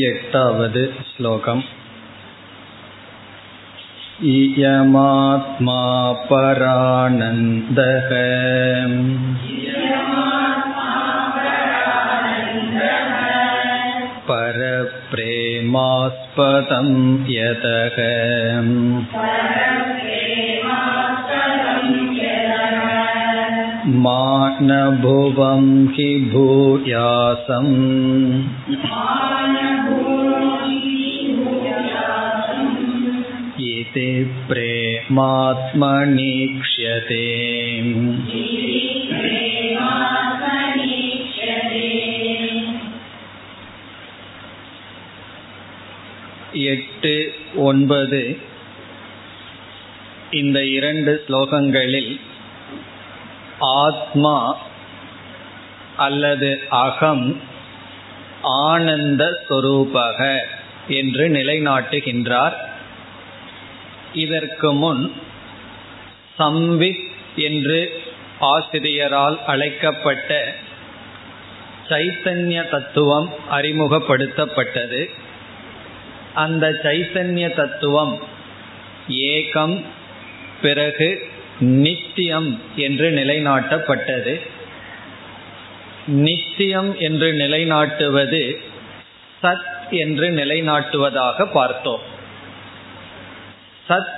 एटावद् श्लोकम् इयमात्मा परानन्दः परप्रेमास्पदं यतः मानभुवं हि भूयासम् इति प्रेमात्मनीक्ष्यते எட்டு ஒன்பது இந்த இரண்டு ஸ்லோகங்களில் ஆத்மா அல்லது அகம் ஆனந்த சொரூபக என்று நிலைநாட்டுகின்றார். இதற்கு முன் சம்வித் என்று ஆசிரியரால் அழைக்கப்பட்ட சைத்தன்ய தத்துவம் அறிமுகப்படுத்தப்பட்டது. அந்த சைத்தன்ய தத்துவம் ஏகம் பிறகு நித்தியம் என்று நிலைநாட்டப்பட்டது. நித்தியம் என்று நிலைநாட்டுவது சத் என்று நிலைநாட்டுவதாக பார்த்தோம். சத்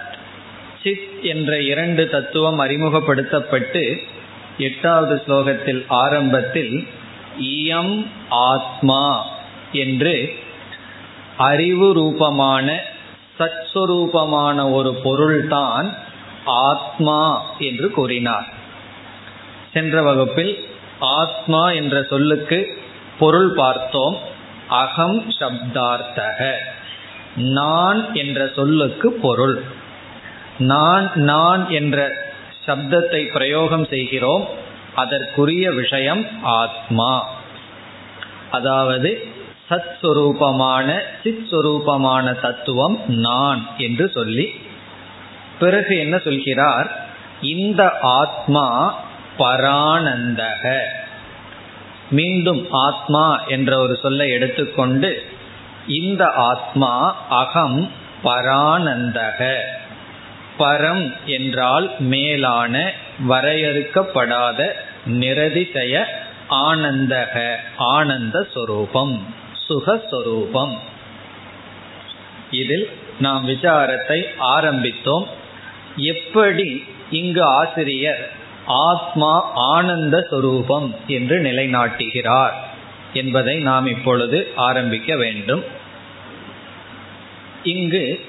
சித் என்ற இரண்டு தத்துவம் அறிமுகப்படுத்தப்பட்டு எட்டாவது ஸ்லோகத்தில் ஆரம்பத்தில் இயம் ஆத்மா என்று அறிவு ரூபமான சத்ஸ்வரூபமான ஒரு பொருள்தான் ஆத்மா என்று கூறினார். சென்ற வகுப்பில் ஆத்மா என்ற சொல்லுக்கு பொருள் பார்த்தோம். அகம் சப்தார்த்தக. நான் என்ற சொல்லுக்கு பொருள். நான் நான் என்ற சப்தத்தை பிரயோகம் செய்கிறோம். அதற்குரிய விஷயம் ஆத்மா. அதாவது சத் சுரூபமான சித் சுரூபமான தத்துவம் நான் என்று சொல்லி பிறகு என்ன சொல்கிறார்? இந்த ஆத்மா பரானந்தக. மீண்டும் ஆத்மா என்ற ஒரு சொல்லை எடுத்துக்கொண்டு இந்த ஆத்மா அகம் பரானந்தக. பரம் என்றால் மேலான வரையறுக்கப்படாத நிரதிசய ஆனந்தக ஆனந்த சொரூபம் சுகஸ்வரூபம். இதில் நாம் விசாரத்தை ஆரம்பித்தோம். எப்படி இங்கு ஆசிரியர் ஆத்மா ஆனந்த சொரூபம் என்று நிலைநாட்டுகிறார் என்பதை நாம் இப்பொழுது ஆரம்பிக்க வேண்டும். இங்கு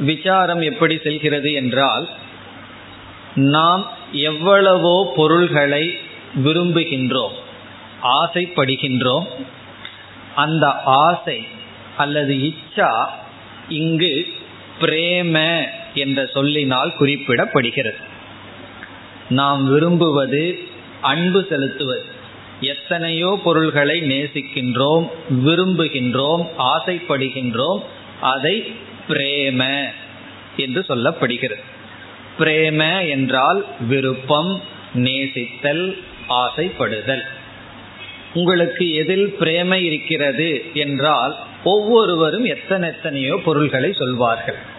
விசாரம் எப்படி செல்கிறது என்றால் நாம் எவ்வளவோ பொருள்களை விரும்புகின்றோம் ஆசைப்படுகின்றோம் அந்த ஆசை அல்லது இச்சா இங்கு பிரேம என்ற சொல்லினால் குறிப்பிடப்படுகிறது. நாம் விரும்புவது அன்பு செலுத்துவது. எத்தனையோ பொருள்களை நேசிக்கின்றோம் விரும்புகின்றோம் ஆசைப்படுகின்றோம் அதை பிரேம என்று சொல்லப்படுகிறது. பிரேம என்றால் விருப்பம் நேசித்தல் ஆசைப்படுதல். உங்களுக்கு எதில் பிரேமை இருக்கிறது என்றால் ஒவ்வொருவரும் எத்தனை எத்தனையோ பொருள்களை சொல்வார்கள்.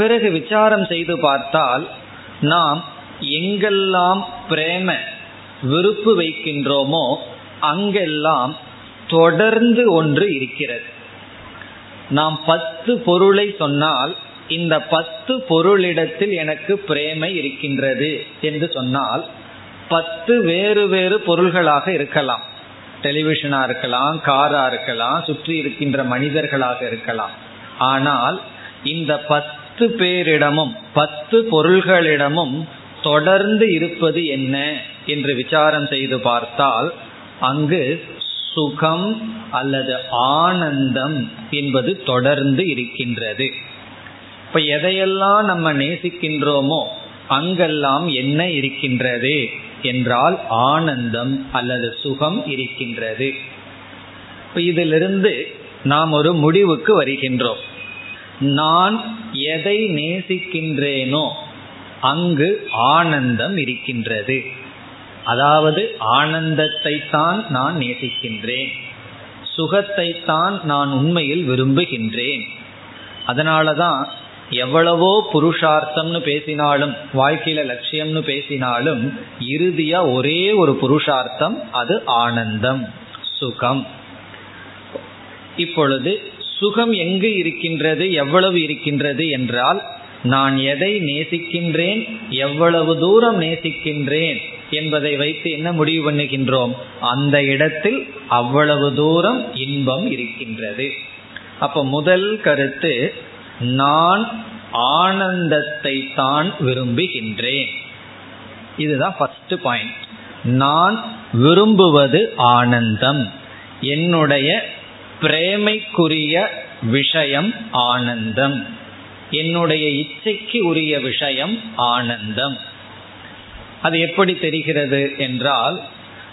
பிறகு விசாரம் செய்து பார்த்தால் நாம் எங்கெல்லாம் பிரேம விருப்பு வைக்கின்றோமோ அங்கெல்லாம் தொடர்ந்து ஒன்று இருக்கிறது. நாம் பத்து பொருளை சொன்னால் இந்த பத்து பொருளிடத்தில் எனக்கு பிரேமை இருக்கின்றது என்று சொன்னால் பத்து வேறு வேறு பொருள்களாக இருக்கலாம். டெலிவிஷனா இருக்கலாம் காரா இருக்கலாம் சுற்றி இருக்கின்ற மனிதர்களாக இருக்கலாம். ஆனால் இந்த பத்து பத்து பேரிடமும் பத்து பொருள்களிடமும் தொடர்ந்து இருப்பது என்ன என்று விசாரம் செய்து பார்த்தால் அங்கு சுகம் அல்லது ஆனந்தம் என்பது தொடர்ந்து இருக்கின்றது. இப்ப எதையெல்லாம் நம்ம நேசிக்கின்றோமோ அங்கெல்லாம் என்ன இருக்கின்றது என்றால் ஆனந்தம் அல்லது சுகம் இருக்கின்றது. இப்ப இதிலிருந்து நாம் ஒரு முடிவுக்கு வருகின்றோம். நான் எதை நேசிக்கின்றேனோ அங்கு ஆனந்தம் இருக்கின்றது. அதாவது ஆனந்தத்தை தான் நான் நேசிக்கின்றேன். சுகத்தை தான் நான் உண்மையில் விரும்புகின்றேன். அதனாலதான் எவ்வளவோ புருஷார்த்தம்னு பேசினாலும் வாழ்க்கையில லட்சியம்னு பேசினாலும் இறுதியா ஒரே ஒரு புருஷார்த்தம் அது ஆனந்தம் சுகம். இப்பொழுது சுகம் எங்கு இருக்கின்றது எவ்வளவு இருக்கின்றது என்றால் நான் எதை நேசிக்கின்றேன் எவ்வளவு தூரம் நேசிக்கின்றேன் என்பதை வைத்து என்ன முடிவு பண்ணுகின்றோம்? அந்த இடத்தில் அவ்வளவு தூரம் இன்பம் இருக்கின்றது. அப்ப முதல் கருத்து நான் ஆனந்தத்தை தான் விரும்புகின்றேன். இதுதான் ஃபர்ஸ்ட் பாயிண்ட் நான் விரும்புவது ஆனந்தம். என்னுடைய பிரேமைக்குரிய விஷயம் ஆனந்தம். என்னுடைய இச்சைக்கு உரிய விஷயம் ஆனந்தம். அது எப்படி தெரிகிறது என்றால்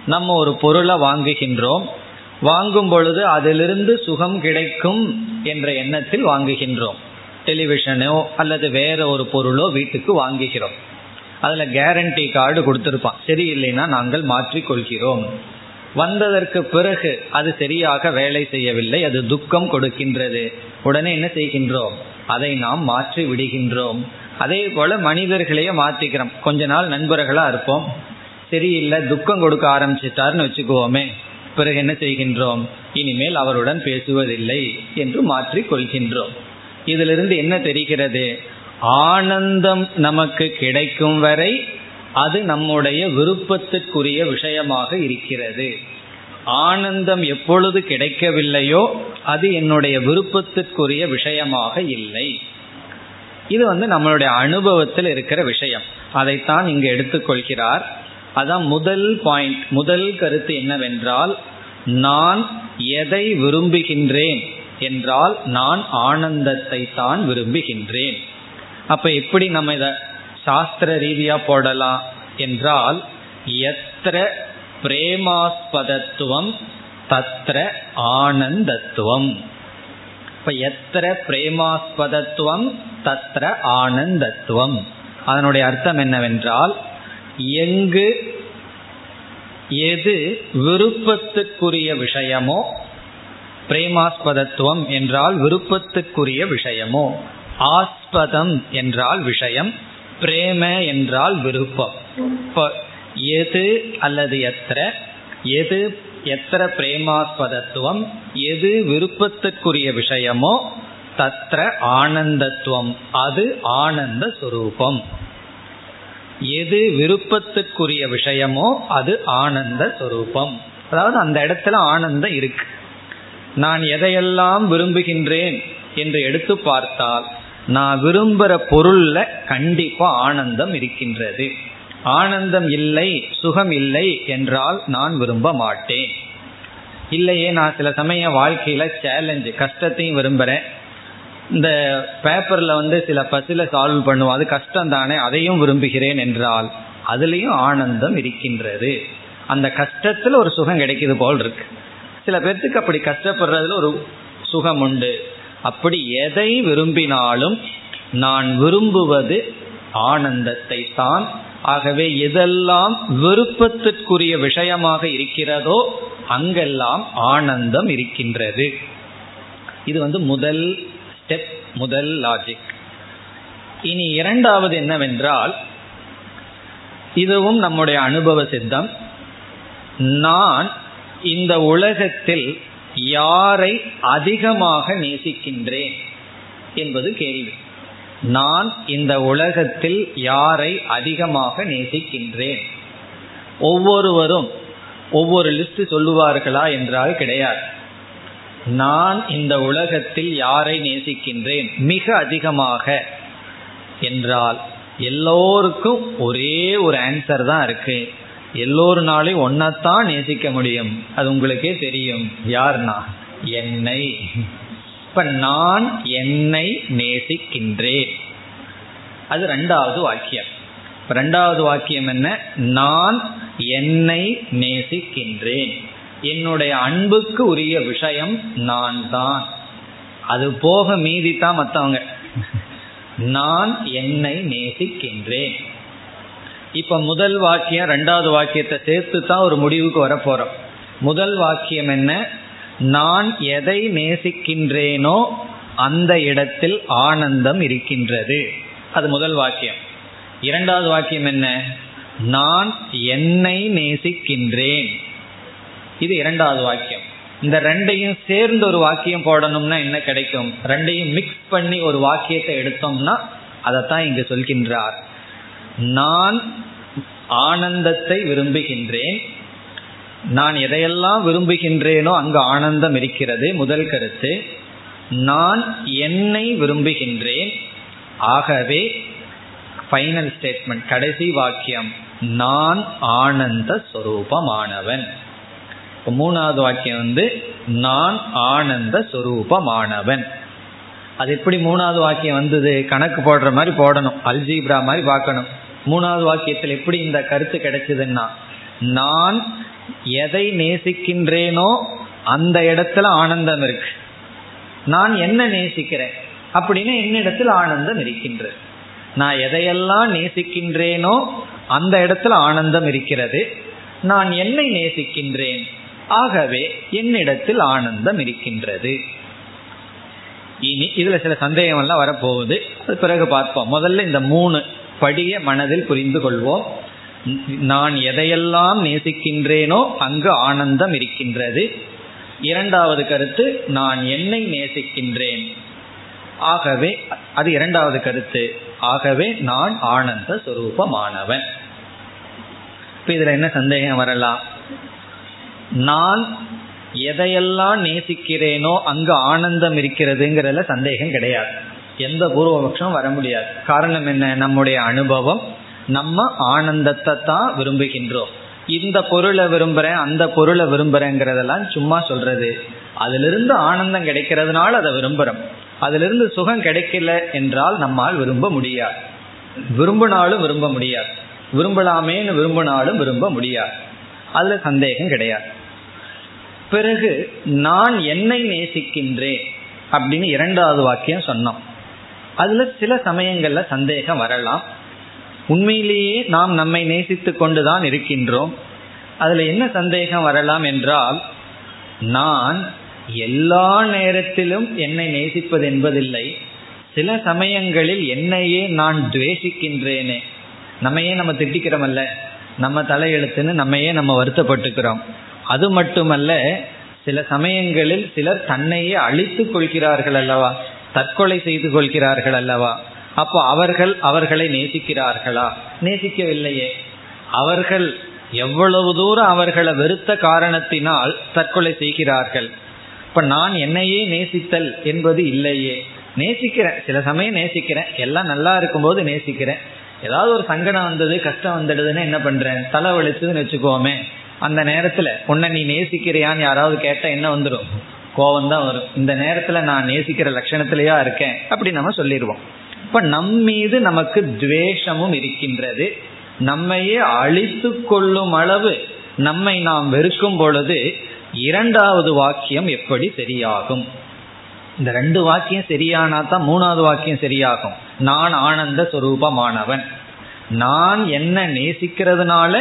நம்ம ஒரு பொருளை வாங்குகின்றோம். வாங்கும் பொழுது அதிலிருந்து சுகம் கிடைக்கும் என்ற எண்ணத்தில் வாங்குகின்றோம். டெலிவிஷனோ அல்லது வேற ஒரு பொருளோ வீட்டுக்கு வாங்குகிறோம். அதில் கேரண்டி கார்டு கொடுத்திருப்பான். சரியில்லைன்னா நாங்கள் மாற்றிக்கொள்கிறோம். வந்ததற்கு பிறகு அது சரியாக வேலை செய்யவில்லை அது துக்கம் கொடுக்கின்றது. உடனே என்ன செய்கின்றோம்? அதை நாம் மாற்றி விடுகின்றோம். அதே போல மனிதர்களையே மாற்றிக்கிறோம். கொஞ்ச நாள் நண்பர்களா இருப்போம். சரியில்லை துக்கம் கொடுக்க ஆரம்பிச்சிட்டாருன்னு வச்சுக்குவோமே. பிறகு என்ன செய்கின்றோம்? இனிமேல் அவருடன் பேசுவதில்லை என்று மாற்றி கொள்கின்றோம். இதிலிருந்து என்ன தெரிகிறது? ஆனந்தம் நமக்கு கிடைக்கும் வரை அது நம்முடைய விருப்பத்திற்குரிய விஷயமாக இருக்கிறது. ஆனந்தம் எப்பொழுது கிடைக்கவில்லையோ அது என்னுடைய விருப்பத்திற்குரிய விஷயமாக இல்லை. இது வந்து நம்மளுடைய அனுபவத்தில் இருக்கிற விஷயம். அதைத்தான் இங்கு எடுத்துக்கொள்கிறார். அதான் முதல் பாயிண்ட் முதல் கருத்து என்னவென்றால் நான் எதை விரும்புகின்றேன் என்றால் நான் ஆனந்தத்தை தான் விரும்புகின்றேன். அப்ப எப்படி நம்ம இதை சாஸ்திர ரீதியா போடலாம் என்றால் எத்திர பிரேமாஸ்பதத்துவம் தத்திர ஆனந்தத்துவம். இப்ப எத்திர பிரேமாஸ்பதத்துவம் தத்திர ஆனந்தத்துவம். அதனுடைய அர்த்தம் என்னவென்றால் எங்கு எது விருப்பத்துக்குரிய விஷயமோ பிரேமாஸ்பதத்துவம் என்றால் விருப்பத்துக்குரிய விஷயமோ ஆஸ்பதம் என்றால் விஷயம் பிரேம என்றால் விருப்பம். எது அல்லது எத்திர? எது எத்திர பிரேமாஸ்பதத்துவம்? எது விருப்பத்துக்குரிய விஷயமோ தத்ர ஆனந்தத்துவம். அது ஆனந்த சுரூபம். எது விருப்பத்துக்குரிய விஷயமோ அது ஆனந்த சுரூபம். அதாவது அந்த இடத்துல ஆனந்தம் இருக்கு. நான் எதையெல்லாம் விரும்புகின்றேன் என்று எடுத்து பார்த்தால் நான் விரும்புகிற பொருள்ல கண்டிப்பா ஆனந்தம் இருக்கின்றது. ஆனந்தம் இல்லை சுகம் இல்லை என்றால் நான் விரும்ப மாட்டேன். இல்லையே நான் சில சமய வாழ்க்கையில சேலஞ்சு கஷ்டத்தையும் விரும்புகிறேன் இந்த பேப்பர்ல வந்து சில பசில சால்வ் பண்ணுவோம். அது கஷ்டம் தானே அதையும் விரும்புகிறேன் என்றால் அதுலேயும் ஆனந்தம் இருக்கின்றது. அந்த கஷ்டத்துல ஒரு சுகம் கிடைக்கிது போல் இருக்கு. சில பேர்த்துக்கு அப்படி கஷ்டப்படுறதுல ஒரு சுகம் உண்டு. அப்படி எதை விரும்பினாலும் நான் விரும்புவது ஆனந்தத்தை தான் ஆகவே எதெல்லாம் விருப்பத்திற்குரிய விஷயமாக இருக்கிறதோ அங்கெல்லாம் ஆனந்தம் இருக்கின்றது. இது வந்து முதல் ஸ்டெப் முதல் லாஜிக் இனி இரண்டாவது என்னவென்றால் இதுவும் நம்முடைய அனுபவ சித்தம். நான் இந்த உலகத்தில் யாரை அதிகமாக நேசிக்கின்றேன் என்பது கேள்வி. நான் இந்த உலகத்தில் யாரை அதிகமாக நேசிக்கின்றேன்? ஒவ்வொருவரும் ஒவ்வொரு லிஸ்ட் சொல்லுவார்களா என்றால் கிடையாது. நான் இந்த உலகத்தில் யாரை நேசிக்கின்றேன்? மிக அதிகமாக என்றால் எல்லோருக்கும் ஒரே ஒரு ஆன்சர் தான் இருக்கு. எல்லோருனாலையும் ஒன்னத்தான் நேசிக்க முடியும். அது உங்களுக்கே தெரியும். யார்னா? என்னை. இப்ப நான் என்னை நேசிக்கின்றேன். அது ரெண்டாவது வாக்கியம். ரெண்டாவது வாக்கியம் என்ன? நான் என்னை நேசிக்கின்றேன். என்னுடைய அன்புக்கு உரிய விஷயம் நான் தான். அது போக மீதி தான் மற்றவங்க நான் என்னை நேசிக்கின்றேன். இப்ப முதல் வாக்கியம் ரெண்டாவது வாக்கியத்தை சேர்த்து தான் ஒரு முடிவுக்கு வரப்போறோம். முதல் வாக்கியம் என்ன? நான் எதை நேசிக்கின்றேனோ அந்த இடத்தில் ஆனந்தம் இருக்கின்றது. அது முதல் வாக்கியம். இரண்டாவது வாக்கியம் என்ன? நான் என்னை நேசிக்கின்றேன். இது இரண்டாவது வாக்கியம். இந்த ரெண்டையும் சேர்ந்து ஒரு வாக்கியம் போடணும்னா என்ன கிடைக்கும்? ரெண்டையும் மிக்ஸ் பண்ணி ஒரு வாக்கியத்தை எடுத்தோம்னா அதைத்தான் இங்கு சொல்கின்றார். நான் ஆனந்தத்தை விரும்புகின்றேன். நான் எதையெல்லாம் விரும்புகின்றேனோ அங்கு ஆனந்தம் இருக்கிறது முதல் கருத்து. நான் என்னை விரும்புகின்றேன். ஆகவே ஃபைனல் ஸ்டேட்மெண்ட் கடைசி வாக்கியம் நான் ஆனந்த ஸ்வரூபமானவன் மூணாவது வாக்கியம் வந்து நான் ஆனந்த சொரூபமானவன். அது எப்படி மூணாவது வாக்கியம் வந்தது? கணக்கு போடுற மாதிரி போடணும் அல்ஜீப்ரா மாதிரி பார்க்கணும். மூணாவது வாக்கியத்தில் எப்படி இந்த கருத்து கிடைச்சதுன்னா நான் எதை நேசிக்கின்றேனோ அந்த இடத்துல ஆனந்தம் இருக்கு. நான் என்ன நேசிக்கிறேன்? அப்படின்னு என்னிடத்தில் ஆனந்தம் இருக்கின்றது. நான் எதையெல்லாம் நேசிக்கின்றேனோ அந்த இடத்துல ஆனந்தம் இருக்கிறது. நான் என்னை நேசிக்கின்றேன்? ஆகவே என்னிடத்தில் ஆனந்தம் இருக்கின்றது. இனி இதுல சில சந்தேகம் எல்லாம் வரப்போகுது பிறகு பார்ப்போம். முதல்ல இந்த மூணு படிய மனதில் புரிந்து கொள்வோம் நான் எதையெல்லாம் நேசிக்கின்றேனோ அங்கு ஆனந்தம் இருக்கின்றது. இரண்டாவது கருத்து நான் என்னை நேசிக்கின்றேன். ஆகவே அது இரண்டாவது கருத்து. ஆகவே நான் ஆனந்த சுரூபமானவன். இப்ப இதுல என்ன சந்தேகம் வரலாம்? நான் எதையெல்லாம் நேசிக்கிறேனோ அங்கு ஆனந்தம் இருக்கிறதுங்கிறதுல சந்தேகம் கிடையாது. எந்த பூர்வபக்ஷம் வர முடியாது. காரணம் என்ன? நம்முடைய அனுபவம் நம்ம ஆனந்தத்தை தான் விரும்புகின்றோம். இந்த பொருளை விரும்புறேன் அந்த பொருளை விரும்புறேங்கிறதெல்லாம் சும்மா சொல்றது. அதிலிருந்து ஆனந்தம் கிடைக்கிறதுனால அதை விரும்புறோம். அதிலிருந்து சுகம் கிடைக்கல என்றால் நம்மால் விரும்ப முடியாது. விரும்பினாலும் விரும்ப முடியாது. விரும்பலாமேன்னு விரும்பினாலும் விரும்ப முடியாது. அதுல சந்தேகம் கிடையாது. பிறகு நான் என்னை நேசிக்கின்றேன் அப்படின்னு இரண்டாவது வாக்கியம் சொன்னோம். அதுல சில சமயங்கள்ல சந்தேகம் வரலாம். உண்மையிலேயே நாம் நம்மை நேசித்து கொண்டுதான் இருக்கின்றோம். அதுல என்ன சந்தேகம் வரலாம் என்றால் நான் எல்லா நேரத்திலும் என்னை நேசிப்பது என்பதில்லை. சில சமயங்களில் என்னையே நான் துவேஷிக்கின்றேனே. நம்மையே நம்ம திட்டிக்கிறோமல்ல நம்ம தலையெழுத்துன்னு நம்மையே நம்ம வருத்தப்பட்டுக்கிறோம். அது மட்டுமல்ல சில சமயங்களில் சிலர் தன்னையே அழித்து கொள்கிறார்கள் அல்லவா? தற்கொலை செய்து கொள்கிறார்கள் அல்லவா? அப்போ அவர்கள் அவர்களை நேசிக்கிறார்களா? நேசிக்கவில்லையே. அவர்கள் எவ்வளவு தூரம் அவர்களை வெறுத்த காரணத்தினால் தற்கொலை செய்கிறார்கள். இப்ப நான் என்னையே நேசித்தல் என்பது இல்லையே. நேசிக்கிறேன். சில சமயம் நேசிக்கிறேன். எல்லாம் நல்லா இருக்கும்போது நேசிக்கிறேன். ஏதாவது ஒரு சங்கடம் வந்தது கஷ்டம் வந்துடுதுன்னு என்ன பண்றேன்? தலை வலிச்சதுன்னு வச்சுக்கோமே. அந்த நேரத்துல உன்னை நீ நேசிக்கிறியான்னு யாராவது கேட்டா என்ன வந்துடும் கோபம் தான் வரும். இந்த நேரத்துல நான் நேசிக்கிற லட்சணத்திலேயா இருக்கேன் அப்படி நம்ம சொல்லிடுவோம். இப்ப நம் மீது நமக்கு துவேஷமும் இருக்கின்றது. நம்மையே அழித்து கொள்ளும் அளவு நம்மை நாம் வெறுக்கும் பொழுது இரண்டாவது வாக்கியம் எப்படி சரியாகும்? இந்த ரெண்டு வாக்கியம் சரியானா தான் மூணாவது வாக்கியம் சரியாகும். நான் ஆனந்த சுரூபமானவன். நான் என்ன நேசிக்கிறதுனால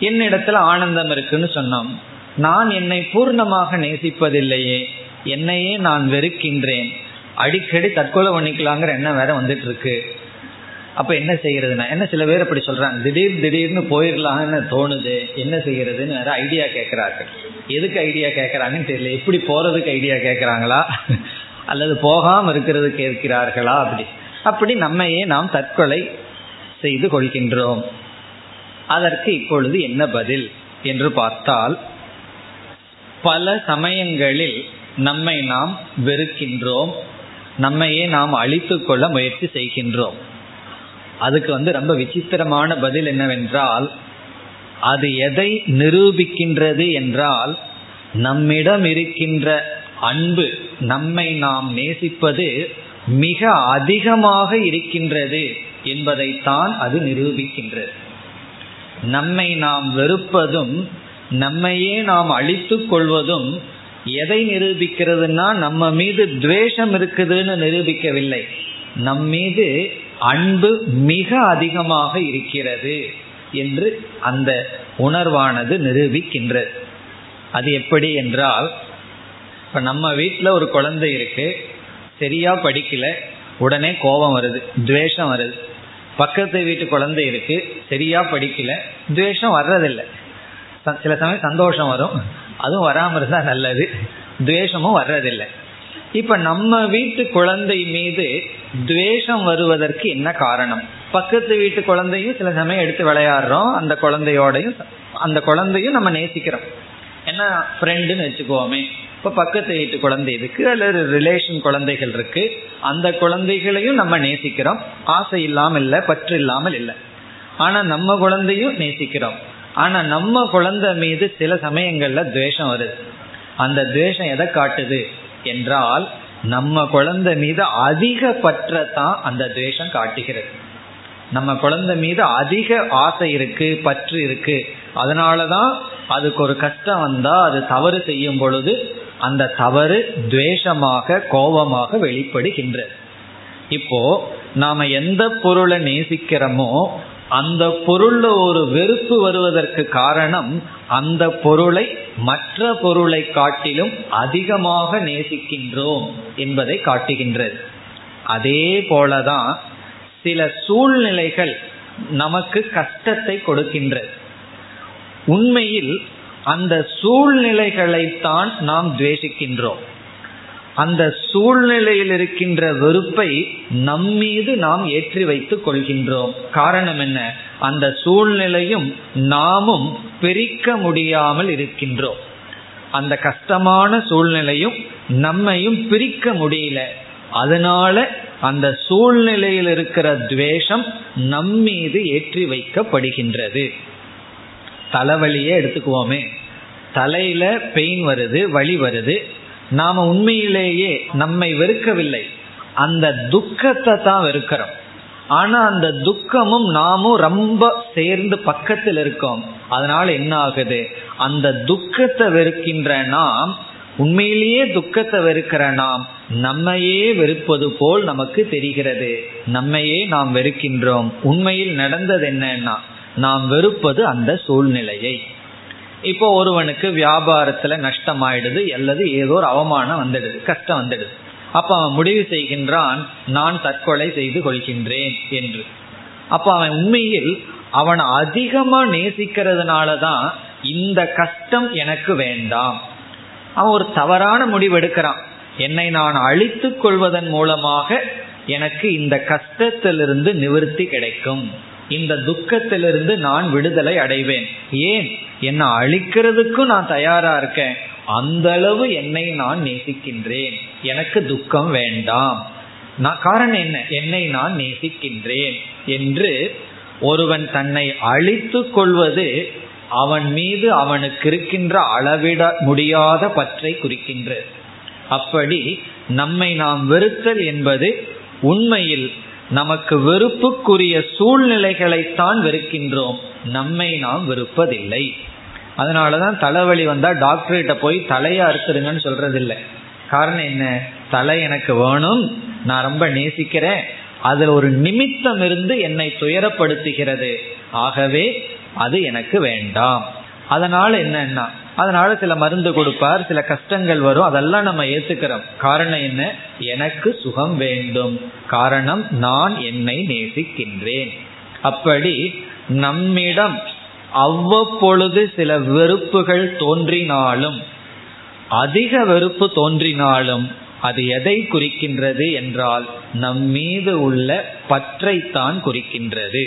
என்னிடத்துல ஆனந்தம் இருக்குன்னு சொன்னோம். நான் என்னை பூர்ணமாக நேசிப்பதில்லையே என்னையே நான் வெறுக்கின்றேன். அடிக்கடி தற்கொலை பண்ணிக்கலாங்கிற எண்ணம் வேற வந்துட்டு இருக்கு அப்ப என்ன செய்யறதுன்னா என்ன சில பேர் அப்படி சொல்றாங்க திடீர் திடீர்னு போயிடலாம்னு தோணுது என்ன செய்யறதுன்னு வேற ஐடியா கேட்கிறார்கள். எதுக்கு ஐடியா கேட்கறாங்கன்னு தெரியல எப்படி போறதுக்கு ஐடியா கேட்கறாங்களா? அல்லது போகாம இருக்கிறது கேட்கிறார்களா அப்படி. அப்படி நம்மையே நாம் தற்கொலை செய்து கொள்கின்றோம். அதற்கு இப்பொழுது என்ன பதில் என்று பார்த்தால் பல சமயங்களில் நம்மை நாம் வெறுக்கின்றோம். நம்மையே நாம் அழித்து கொள்ள முயற்சி செய்கின்றோம். அதுக்கு வந்து ரொம்ப விசித்திரமான பதில் என்னவென்றால் அது எதை நிரூபிக்கின்றது என்றால் நம்மிடம் இருக்கின்ற அன்பு நம்மை நாம் நேசிப்பது மிக அதிகமாக இருக்கின்றது என்பதைத்தான் அது நிரூபிக்கின்றது. நம்மை நாம் வெறுப்பதும் நம்மையே நாம் அழித்து கொள்வதும் எதை நிரூபிக்கிறதுனா நம்ம மீது துவேஷம் இருக்குதுன்னு நிரூபிக்கவில்லை. நம் மீது அன்பு மிக அதிகமாக இருக்கிறது என்று அந்த உணர்வானது நிரூபிக்கின்றது. அது எப்படி என்றால் இப்ப நம்ம வீட்டில் ஒரு குழந்தை இருக்கு சரியா படிக்கல உடனே கோபம் வருது துவேஷம் வருது. பக்கத்து வீட்டு குழந்தை இருக்கு சரியா படிக்கல துவேஷம் வர்றதில்லை. சில சமயம் சந்தோஷம் வரும். அதுவும் வராமல் இருந்தால் நல்லது. துவேஷமும் வர்றதில்லை. இப்ப நம்ம வீட்டு குழந்தை மீது துவேஷம் வருவதற்கு என்ன காரணம்? பக்கத்து வீட்டு குழந்தையும் சில சமயம் எடுத்து விளையாடுறோம். அந்த குழந்தையோடையும் அந்த குழந்தையும் நம்ம நேசிக்கிறோம். ஏன்னா ஃப்ரெண்டுன்னு வச்சுக்கோமே. இப்போ பக்கத்து வீட்டு குழந்தை இருக்கு அல்லது ரிலேஷன் குழந்தைகள் இருக்கு. அந்த குழந்தைகளையும் நம்ம நேசிக்கிறோம். ஆசை இல்லாமல் இல்லை பற்று இல்லாமல் இல்லை. ஆனா நம்ம குழந்தையும் நேசிக்கிறோம். ஆனா நம்ம குழந்தை மீது சில சமயங்கள்ல துவேஷம் வருது. அந்த துவேஷம் எதை காட்டுது என்றால் நம்ம குழந்தை மீது அதிக பற்றத்தான் அந்த துவேஷம் காட்டுகிறது. நம்ம குழந்தை மீது அதிக ஆசை இருக்கு பற்று இருக்கு. அதனாலதான் அதுக்கு ஒரு கஷ்டம் வந்தா அது தவறு செய்யும் பொழுது அந்த தவறு துவேஷமாக கோபமாக வெளிப்படுகின்றது. இப்போ நாம எந்த பொருளை நேசிக்கிறோமோ அந்த பொருள்ல ஒரு வெறுப்பு வருவதற்கு காரணம் அந்த பொருளை மற்ற பொருளை காட்டிலும் அதிகமாக நேசிக்கின்றோம் என்பதை காட்டுகின்றது. அதே போலதான் சில சூழ்நிலைகள் நமக்கு கஷ்டத்தை கொடுக்கின்றது. உண்மையில் அந்த சூழ்நிலைகளைத்தான் நாம் துவேஷிக்கின்றோம். அந்த சூழ்நிலையில் இருக்கின்ற வெறுப்பை நம்மீது நாம் ஏற்றி வைத்துக் கொள்கின்றோம். காரணம் என்ன? அந்த சூழ்நிலையும் நாமும் பிரிக்க முடியாமல் இருக்கின்றோம். அந்த கஷ்டமான சூழ்நிலையும் நம்மையும் பிரிக்க முடியல. அதனால அந்த சூழ்நிலையில் இருக்கிற துவேஷம் நம்மீது ஏற்றி வைக்கப்படுகின்றது. தலைவலியே எடுத்துக்குவோமே. தலையில பெயின் வருது வலி வருது. நாம உண்மையிலேயே நம்மை வெறுக்கவில்லை. அந்த துக்கத்தை தான் வெறுக்கிறோம். ஆனா அந்த துக்கமும் நாமும் ரொம்ப சேர்ந்து பக்கத்தில் இருக்கோம். அதனால என்ன ஆகுது? அந்த துக்கத்தை வெறுக்கின்ற நாம் உண்மையிலேயே துக்கத்தை வெறுக்கிற நாம் நம்மையே வெறுப்பது போல் நமக்கு தெரிகிறது. நம்மையே நாம் வெறுக்கின்றோம். உண்மையில் நடந்தது என்னன்னா நாம் வெறுப்பது அந்த சூழ்நிலையை. இப்போ ஒருவனுக்கு வியாபாரத்துல நஷ்டம் ஆயிடுது அல்லது ஏதோ ஒரு அவமானம் வந்துடுது கஷ்டம் வந்துடுது. அப்ப அவன் முடிவு செய்கின்றான் நான் தற்கொலை செய்து கொள்கின்றேன் என்று. அப்ப அவன் உண்மையில் அவன் அதிகமா நேசிக்கிறதுனாலதான் இந்த கஷ்டம் எனக்கு வேண்டாம். அவன் ஒரு தவறான முடிவு எடுக்கிறான். என்னை நான் அழித்துக் கொள்வதன் மூலமாக எனக்கு இந்த கஷ்டத்திலிருந்து நிவர்த்தி கிடைக்கும். இந்த துக்கத்திலிருந்து நான் விடுதலை அடைவேன். ஏன்? என்னை அழிக்கிறதுக்கும் நான் தயாரா இருக்கேன். அந்த அளவு என்னை நான் நேசிக்கின்றேன். எனக்கு துக்கம் வேண்டாம். நான் காரணம் என்ன? என்னை நான் நேசிக்கின்றேன் என்று ஒருவன் தன்னை அழித்து கொள்வது அவன் மீது அவனுக்கு இருக்கின்ற அளவிட முடியாத பற்றை குறிக்கின்றது. அப்படி நம்மை நாம் வெறுத்தல் என்பது உண்மையில் நமக்கு வெறுப்புக்குரிய சூழ்நிலைகளைத்தான் வெறுக்கின்றோம். நம்மை நாம் வெறுப்பதில்லை. அதனாலதான் தலைவலி வந்தா டாக்டர்கிட்ட போய் தலையை அறுத்துருங்கன்னு சொல்றதில்லை. காரணம் என்ன? தலை எனக்கு வேணும். நான் ரொம்ப நேசிக்கிறேன். அதில் ஒரு நிமித்தம் இருந்து என்னை துயரப்படுத்துகிறது. ஆகவே அது எனக்கு வேண்டாம். அதனால என்னன்னா அதனால சில மருந்து கொடுப்பார் சில கஷ்டங்கள் வரும் அதெல்லாம் நம்ம ஏத்துக்கிறோம். காரணம் என்ன? எனக்கு சுகம் வேண்டும். காரணம் நான் என்னை நேசிக்கின்றேன். அப்படி நம்மிடம் அவ்வப்பொழுது சில வெறுப்புகள் தோன்றினாலும் அதிக வெறுப்பு தோன்றினாலும் அது எதை குறிக்கின்றது என்றால் நம் மீது உள்ள பற்றைத்தான் குறிக்கின்றது.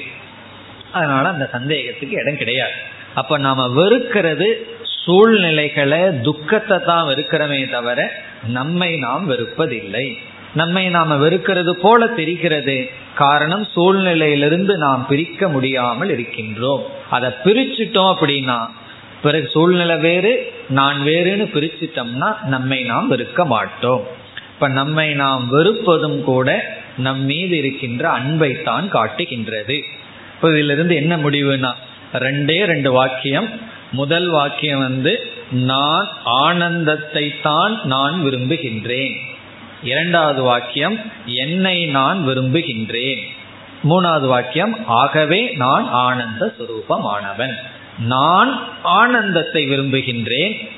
அதனால அந்த சந்தேகத்துக்கு இடம் கிடையாது. அப்ப நாம வெறுக்கிறது சூழ்நிலைகளை துக்கத்தை தான் வெறுக்கிறோமே தவிர நம்மை நாம் வெறுப்பதில்லை. நம்மை நாம வெறுக்கிறது போல தெரிகிறது. காரணம் சூழ்நிலையிலிருந்து நாம் பிரிக்க முடியாமல் இருக்கின்றோம். அதை பிரிச்சுட்டோம் அப்படின்னா பிறகு சூழ்நிலை வேறு நான் வேறுன்னு பிரிச்சுட்டோம்னா நம்மை நாம் வெறுக்க மாட்டோம். இப்ப நம்மை நாம் வெறுப்பதும் கூட நம் மீது இருக்கின்ற அன்பை தான் காட்டுகின்றது. இப்போ இதிலிருந்து என்ன முடிவுனா ரெண்டே ரெண்டு வாக்கியம். முதல் வாக்கியம் வந்து நான் ஆனந்தத்தை தான் நான் விரும்புகின்றேன். இரண்டாவது வாக்கியம் என்னை நான் விரும்புகின்றேன். மூணாவது வாக்கியம் ஆகவே நான் ஆனந்த சுரூபமானவன். நான் ஆனந்தத்தை விரும்புகின்றேன்.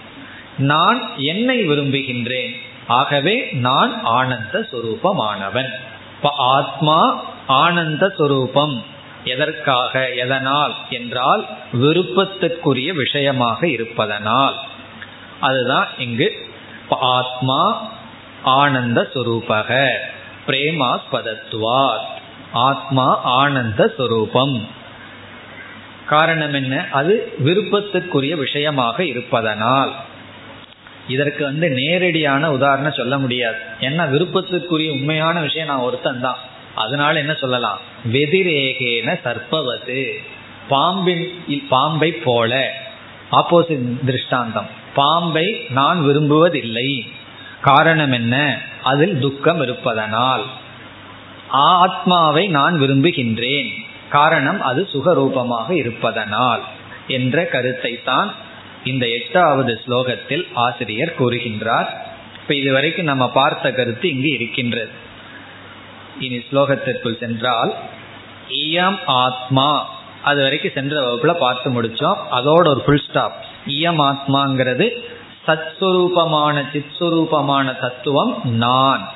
நான் என்னை விரும்புகின்றேன். ஆகவே நான் ஆனந்த சுரூபமானவன். இப்ப ஆத்மா ஆனந்த சுரூபம். எதற்காக எதனால் என்றால் விருப்பத்திற்குரிய விஷயமாக இருப்பதனால். அதுதான் இங்கு ஆத்மா ஆனந்த சுரூபக பிரேமாஸ்பதத்துவார். ஆத்மா ஆனந்த சுரூபம். காரணம் என்ன? அது விருப்பத்துக்குரிய விஷயமாக இருப்பதனால். இதற்கு வந்து நேரடியான உதாரணம் சொல்ல முடியாது. ஏன்னா விருப்பத்துக்குரிய உண்மையான விஷயம் நான் ஒருத்தன் தான். அதனால என்ன சொல்லலாம்? வெதிரேகேன சர்ப்பவது பாம்பின் பாம்பை போல. ஆப்போசிட் திருஷ்டாந்தம். பாம்பை நான் விரும்புவதில்லை. காரணம் என்ன? அதில் துக்கம் இருப்பதனால். ஆத்மாவை நான் விரும்புகின்றேன். காரணம் அது சுகரூபமாக இருப்பதனால் என்ற கருத்தை தான் இந்த எட்டாவது ஸ்லோகத்தில் ஆசிரியர் கூறுகின்றார். இப்ப இதுவரைக்கும் நம்ம பார்த்த கருத்து இங்கு இருக்கின்றது. இனி ஸ்லோகத்திற்குள் சென்றால் இயம் ஆத்மா. அது வரைக்கும் சென்ற வகுப்புல பார்த்து முடிச்சோம். அதோட ஒரு ஃபுல் ஸ்டாப் இயம் ஆத்மாங்கிறது சத்ஸ்வரூபமான சித்ஸ்வரூபமான தத்துவம் நான்.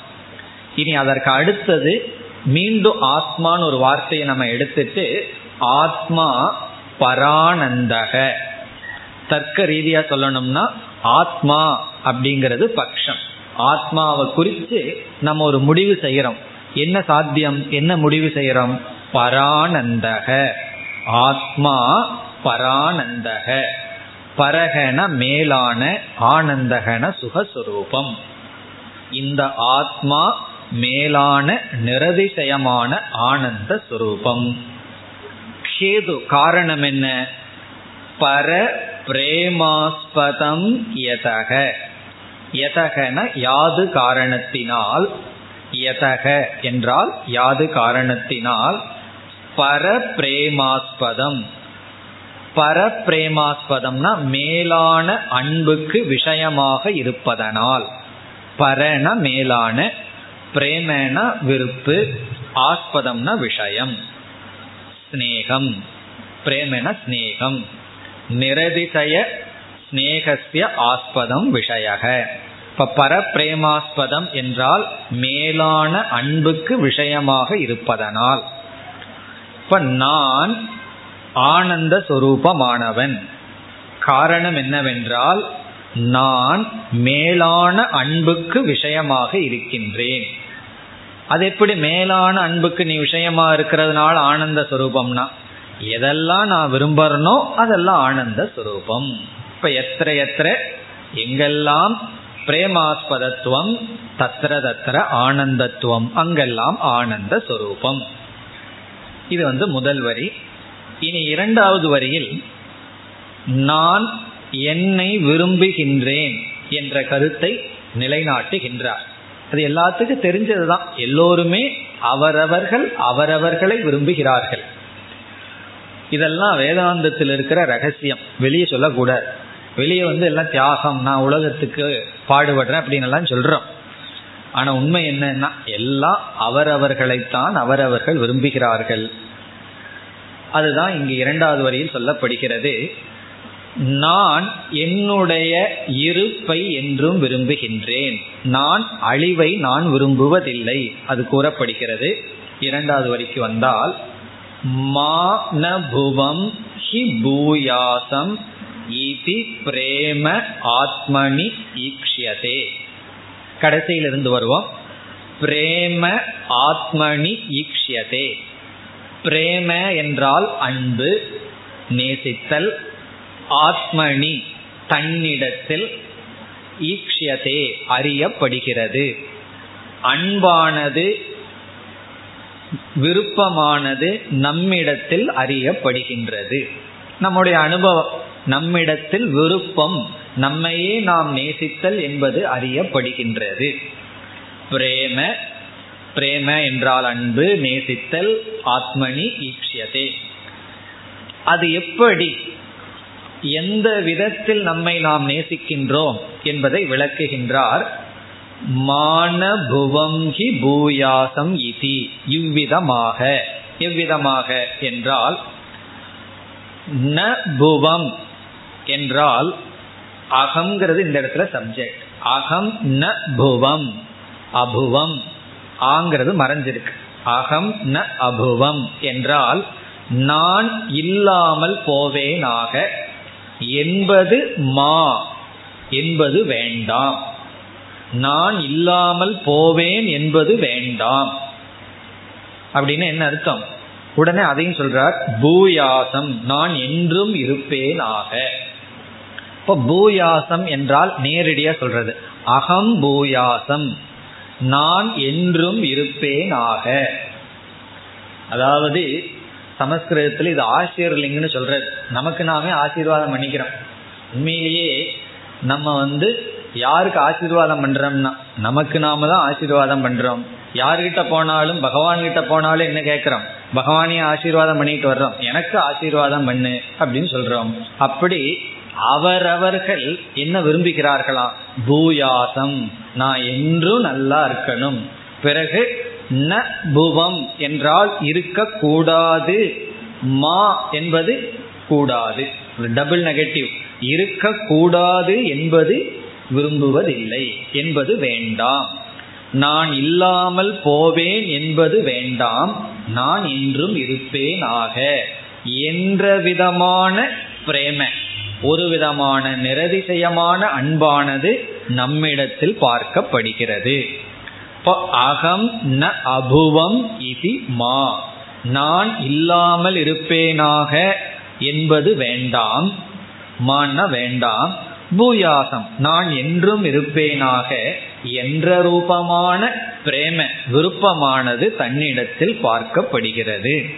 இனி அதற்கு அடுத்தது மீண்டும் ஆத்மான்னு ஒரு வார்த்தையை நம்ம எடுத்துட்டு ஆத்மா பரானந்தக. தர்க்க ரீதியா சொல்லணும்னா ஆத்மா அப்படிங்கிறது பக்ஷம். ஆத்மாவை குறித்து நம்ம ஒரு முடிவு செய்கிறோம் என்ன சாத்தியம்? என்ன முடிவு செய்யறோம்? பரானந்தக. ஆத்மா பரானந்தக. பரகன மேலான ஆனந்தகன சுகஸ்வரூபம். இந்த ஆத்மா மேலான நிரதிசயமான ஆனந்த சுரூபம். கேது காரணம் என்ன? பர பிரேமாஸ்பதம் யதக. யதகன யாது காரணத்தினால் யதக என்றால் யாது காரணத்தினால் பரப்பிரேமாஸ்பதம். பிரேமாஸ்பதம் மேலான அன்புக்கு விஷயமாக இருப்பதனால். பரண மேலான பிரேமன விருப்பு ஆஸ்பதம்னா விஷயம். ஸ்நேகம் பிரேமன ஸ்நேகம் நிரதிசய ஸ்னேகசிய ஆஸ்பதம் விஷயக. இப்ப பரப்பிரேமாஸ்பதம் என்றால் மேலான அன்புக்கு விஷயமாக இருப்பதனால். இப்ப நான் ஆனந்த சொரூபமானவன். காரணம் என்னவென்றால் நான் மேலான அன்புக்கு விஷயமாக இருக்கின்றேன். அது எப்படி மேலான அன்புக்கு நீ விஷயமா இருக்கிறதுனால ஆனந்த சுரூபம்னா? எதெல்லாம் நான் விரும்புறனோ அதெல்லாம் ஆனந்த சுரூபம். இப்ப எத்தனை எத்தனை? எங்கெல்லாம் பிரேமாஸ்பதத்துவம் தத்திர தத்திர ஆனந்தத்துவம் அங்கெல்லாம் ஆனந்த சுரூபம். இது வந்து முதல் வரி. இனி இரண்டாவது வரியில் நான் என்னை விரும்புகின்றேன் என்ற கருத்தை நிலைநாட்டுகின்றார். அது எல்லாத்துக்கும் தெரிஞ்சதுதான். எல்லோருமே அவரவர்கள் அவரவர்களை விரும்புகிறார்கள். இதெல்லாம் வேதாந்தத்தில் இருக்கிற ரகசியம். வெளியே சொல்லக்கூடாது. வெளியே வந்து எல்லாம் தியாகம் நான் உலகத்துக்கு பாடுபடுறேன் அப்படின்னு எல்லாம் சொல்றோம். ஆனா உண்மை என்னன்னா எல்லாம் அவரவர்களைத்தான் அவரவர்கள் விரும்புகிறார்கள். அதுதான் இங்கு இரண்டாவது வரியில் சொல்லப்படுகிறது. நான் என்னுடைய இருப்பை என்றும் விரும்புகின்றேன். நான் அழிவை நான் விரும்புவதில்லை. அது கூறப்படுகிறது. இரண்டாவது வரிக்கு வந்தால் மானபுவம் ஹி பூயாசம் இதி பிரேம ஆத்மனி ஈக்ஷியதே. கடைசியிலிருந்து வருவோம். பிரேம ஆத்மனி ஈக்ஷியதே. பிரேம என்றால் அன்பு நேசித்தல் ஆத்மனி தன்னிடத்தில் ஈக்ஷியதே அறியப்படுகிறது. அன்பானது விருப்பமானது நம்மிடத்தில் அறியப்படுகின்றது. நம்முடைய அனுபவம். நம்மிடத்தில் விருப்பம் நம்மையே நாம் நேசித்தல் என்பது அறியப்படுகின்றது. பிரேம பிரேம என்றால் அன்பு நேசித்தல் ஆத்மனி ஈக்ஷியதே. அது எப்படி எந்த விதத்தில் நம்மை நாம் நேசிக்கின்றோம் என்பதை விளக்குகின்றார். மானபுவங்கி பூயாசம் இதி இவ்விதமாக எவ்விதமாக என்றால் ந புவம் என்றால் அகம்ங்கிறது இந்த இடத்துல சப்ஜெக்ட் அகம் ந புவம் அபுவம். ஆங்கிறது மறைஞ்சிருக்கு. அகம் ந அபுவம் என்றால் நான் இல்லாமல் போவேனாக. என்பது மா என்பது வேண்டாம். நான் இல்லாமல் போவேன் என்பது வேண்டாம். அப்படின்னு என்ன அர்த்தம்? உடனே அதையும் சொல்றார் பூயாசம் நான் என்றும் இருப்பேன் ஆக. இப்போ பூயாசம் என்றால் நேரடியா சொல்றது. அகம் பூயாசம் நான் என்றும் இருப்பேன் ஆக. அதாவது சமஸ்கிருதத்தில் இது ஆசீர்லிங்கன்னு சொல்றது. நமக்கு நாமே ஆசீர்வாதம் பண்ணிக்கிறோம். உண்மையிலேயே நம்ம வந்து யாருக்கு ஆசீர்வாதம் பண்றோம்னா நமக்கு நாம தான் ஆசீர்வாதம் பண்றோம். யார்கிட்ட போனாலும் பகவான் கிட்ட போனாலும் என்ன கேட்கிறோம் பகவானே ஆசீர்வாதம் பண்ணிட்டு வர்றோம். எனக்கு ஆசீர்வாதம் பண்ணு அப்படின்னு சொல்றோம். அப்படி அவரவர்கள் என்ன விரும்புகிறார்களாம் பூயாசம். நான் என்றும் நல்லா இருக்கணும். பிறகு ந புவம் என்றால் இருக்கக்கூடாது. மா என்பது கூடாது. டபுள் நெகட்டிவ் இருக்கக்கூடாது என்பது விரும்புவதில்லை. என்பது வேண்டாம். நான் இல்லாமல் போவேன் என்பது வேண்டாம். நான் இன்றும் இருப்பேன் ஆக என்ற விதமான பிரேம ஒரு விதமான நிரதிசயமான அன்பானது நம்மிடத்தில் பார்க்கப்படுகிறது. அகம் ந அபுவம் இது மா. நான் இல்லாமல் இருப்பேனாக என்பது வேண்டாம். மான வேண்டாம். பூயாசம் நான் என்றும் இருப்பேனாக என்ற ரூபமான பிரேம விருப்பமானது தன்னிடத்தில் பார்க்கப்படுகிறது.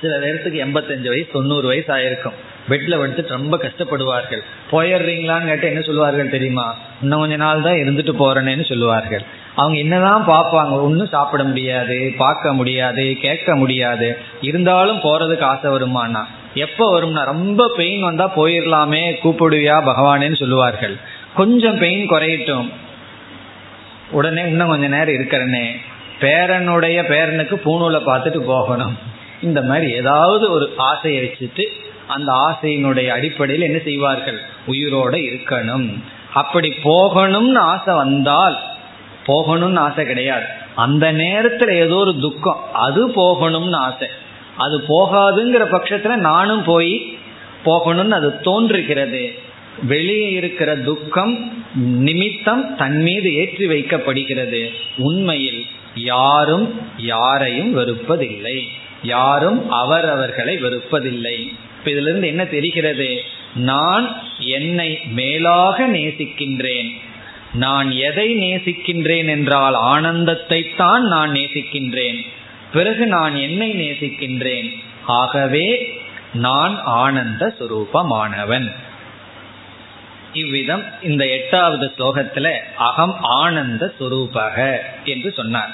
சில நேரத்துக்கு எண்பத்தஞ்சு வயசு தொண்ணூறு வயசு ஆயிருக்கும். பெட்ல படுத்துட்டு ரொம்ப கஷ்டப்படுவார்கள். போயிடுறீங்களான்னு கேட்ட என்ன சொல்லுவார்கள் தெரியுமா? இன்னும் கொஞ்ச நாள் தான் இருந்துட்டு போறேன்னு சொல்லுவார்கள். அவங்க என்னதான் பார்ப்பாங்க? ஒன்றும் சாப்பிட முடியாது பார்க்க முடியாது கேட்க முடியாது. இருந்தாலும் போறதுக்கு ஆசை வருமானா எப்போ வரும்னா ரொம்ப பெயின் வந்தா போயிடலாமே கூப்பிடுவியா பகவானேன்னு சொல்லுவார்கள். கொஞ்சம் பெயின் குறையட்டும். உடனே இன்னும் கொஞ்ச நேரம் இருக்கிறனே. பேரனுடைய பேரனுக்கு பூணூலை பார்த்துட்டு போகணும். இந்த மாதிரி ஏதாவது ஒரு ஆசையை வச்சுட்டு அந்த ஆசையினுடைய அடிப்படையில் என்ன செய்வார்கள்? உயிரோட இருக்கணும். அப்படி போகணும்னு ஆசை வந்தால் போகணும்னு ஆசை கிடையாது. அந்த நேரத்தில் ஏதோ ஒரு துக்கம் அது போகணும்னு ஆசை. அது போகாதுங்கிற பட்சத்துல நானும் போய் போகணும்னு அது தோன்றுகிறது. வெளியே இருக்கிற துக்கம் நிமித்தம் தன் மீது ஏற்றி வைக்கப்படுகிறது. உண்மையில் யாரும் யாரையும் வெறுப்பதில்லை. யாரும் அவரவர்களை வெறுப்பதில்லை. இப்ப இதுல இருந்து என்ன தெரிகிறது? நான் என்னை மேலாக நேசிக்கின்றேன். நான் எதை நேசிக்கின்றேன் என்றால் ஆனந்தத்தை தான் நான் நேசிக்கின்றேன். பிறகு நான் என்னை நேசிக்கின்றேன்? ஆகவே நான் ஆனந்த சுரூபமானவன். இவ்விதம் இந்த எட்டாவது ஸ்லோகத்துல அகம் ஆனந்த சுரூபக என்று சொன்னார்.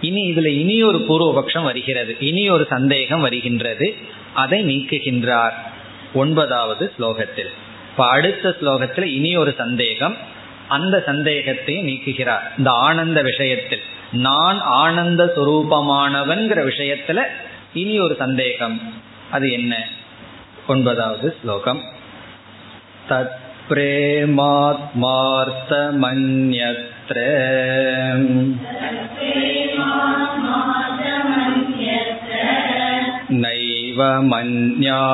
இனி இதுல இனி ஒரு பூர்வபக்ஷம் வருகிறது. இனி ஒரு சந்தேகம் வருகின்றது. அதை நீக்குகின்றார் ஒன்பதாவது ஸ்லோகத்தில். இப்ப அடுத்த ஸ்லோகத்தில் இனி ஒரு சந்தேகம். அந்த சந்தேகத்தை நீக்குகிறார் இந்த ஆனந்த விஷயத்தில் நான் ஆனந்த சுரூபமானவன்கிற விஷயத்துல இனி ஒரு சந்தேகம் அது என்ன ஒன்பதாவது ஸ்லோகம் தத் प्रेमात्मार्थमन्यत्र नैव मन्यार्थमात्मनि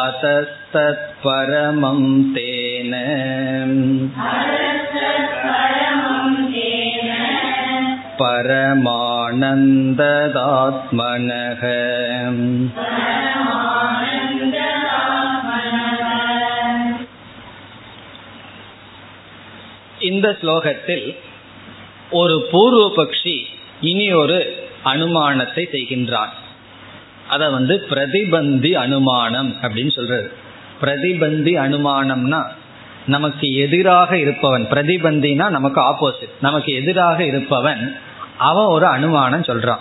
अतस्तत्परमं तेन परमानन्ददात्मनः இந்த ஸ்லோகத்தில் ஒரு பூர்வ பக்ஷி இனி ஒரு அனுமானத்தை செய்கின்றான் அதை வந்து பிரதிபந்தி அனுமானம் அப்படின்னு சொல்றது. பிரதிபந்தி அனுமானம்னா நமக்கு எதிராக இருப்பவன் பிரதிபந்தினா நமக்கு ஆப்போசிட் நமக்கு எதிராக இருப்பவன் அவன் ஒரு அனுமானம் சொல்றான்.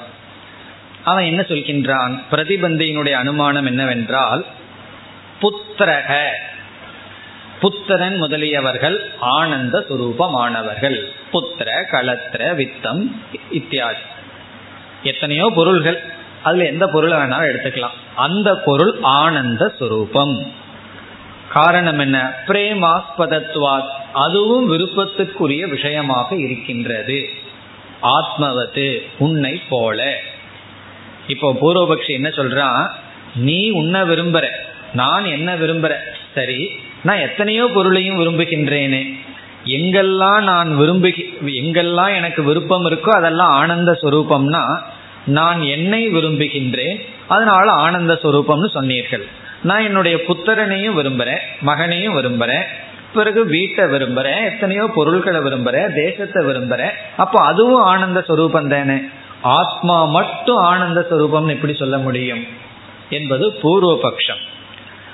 அவன் என்ன சொல்கின்றான்? பிரதிபந்தியினுடைய அனுமானம் என்னவென்றால் புத்திரக. புத்திரன் முதலியவர்கள் ஆனந்த சுரூபமானவர்கள். புத்திர களத்திர வித்தம் இத்தியாதி. எத்தனையோ பொருள்கள். அதுல எந்த பொருளை வேணாலும் எடுத்துக்கலாம். அந்த பொருள் ஆனந்த சுரூபம். காரணம் என்ன? பிரேமாஸ்பதத்வாத் அதுவும் விருப்பத்துக்குரிய விஷயமாக இருக்கின்றது. ஆத்மவது உன்னை போல. இப்போ பூர்வபக்ஷி என்ன சொல்றான்? நீ உன்னை விரும்புற நான் என்ன விரும்புற. சரி நான் எத்தனையோ பொருளையும் விரும்புகின்றேனே. எங்கெல்லாம் நான் விரும்பு எங்கெல்லாம் எனக்கு விருப்பம் இருக்கோ அதெல்லாம் ஆனந்த சுரூபம்னா நான் என்னை விரும்புகின்றேன். அதனால ஆனந்த சுரூபம்னு சொன்னீர்கள். நான் என்னுடைய புத்தரனையும் விரும்புறேன் மகனையும் விரும்புறேன் பிறகு வீட்டை விரும்புறேன் எத்தனையோ பொருள்களை விரும்புறேன் தேசத்தை விரும்புறேன். அப்போ அதுவும் ஆனந்த சுரூபம் தானே. ஆத்மா மட்டும் ஆனந்த சுரூபம்னு எப்படி சொல்ல முடியும்? என்பது பூர்வ பட்சம்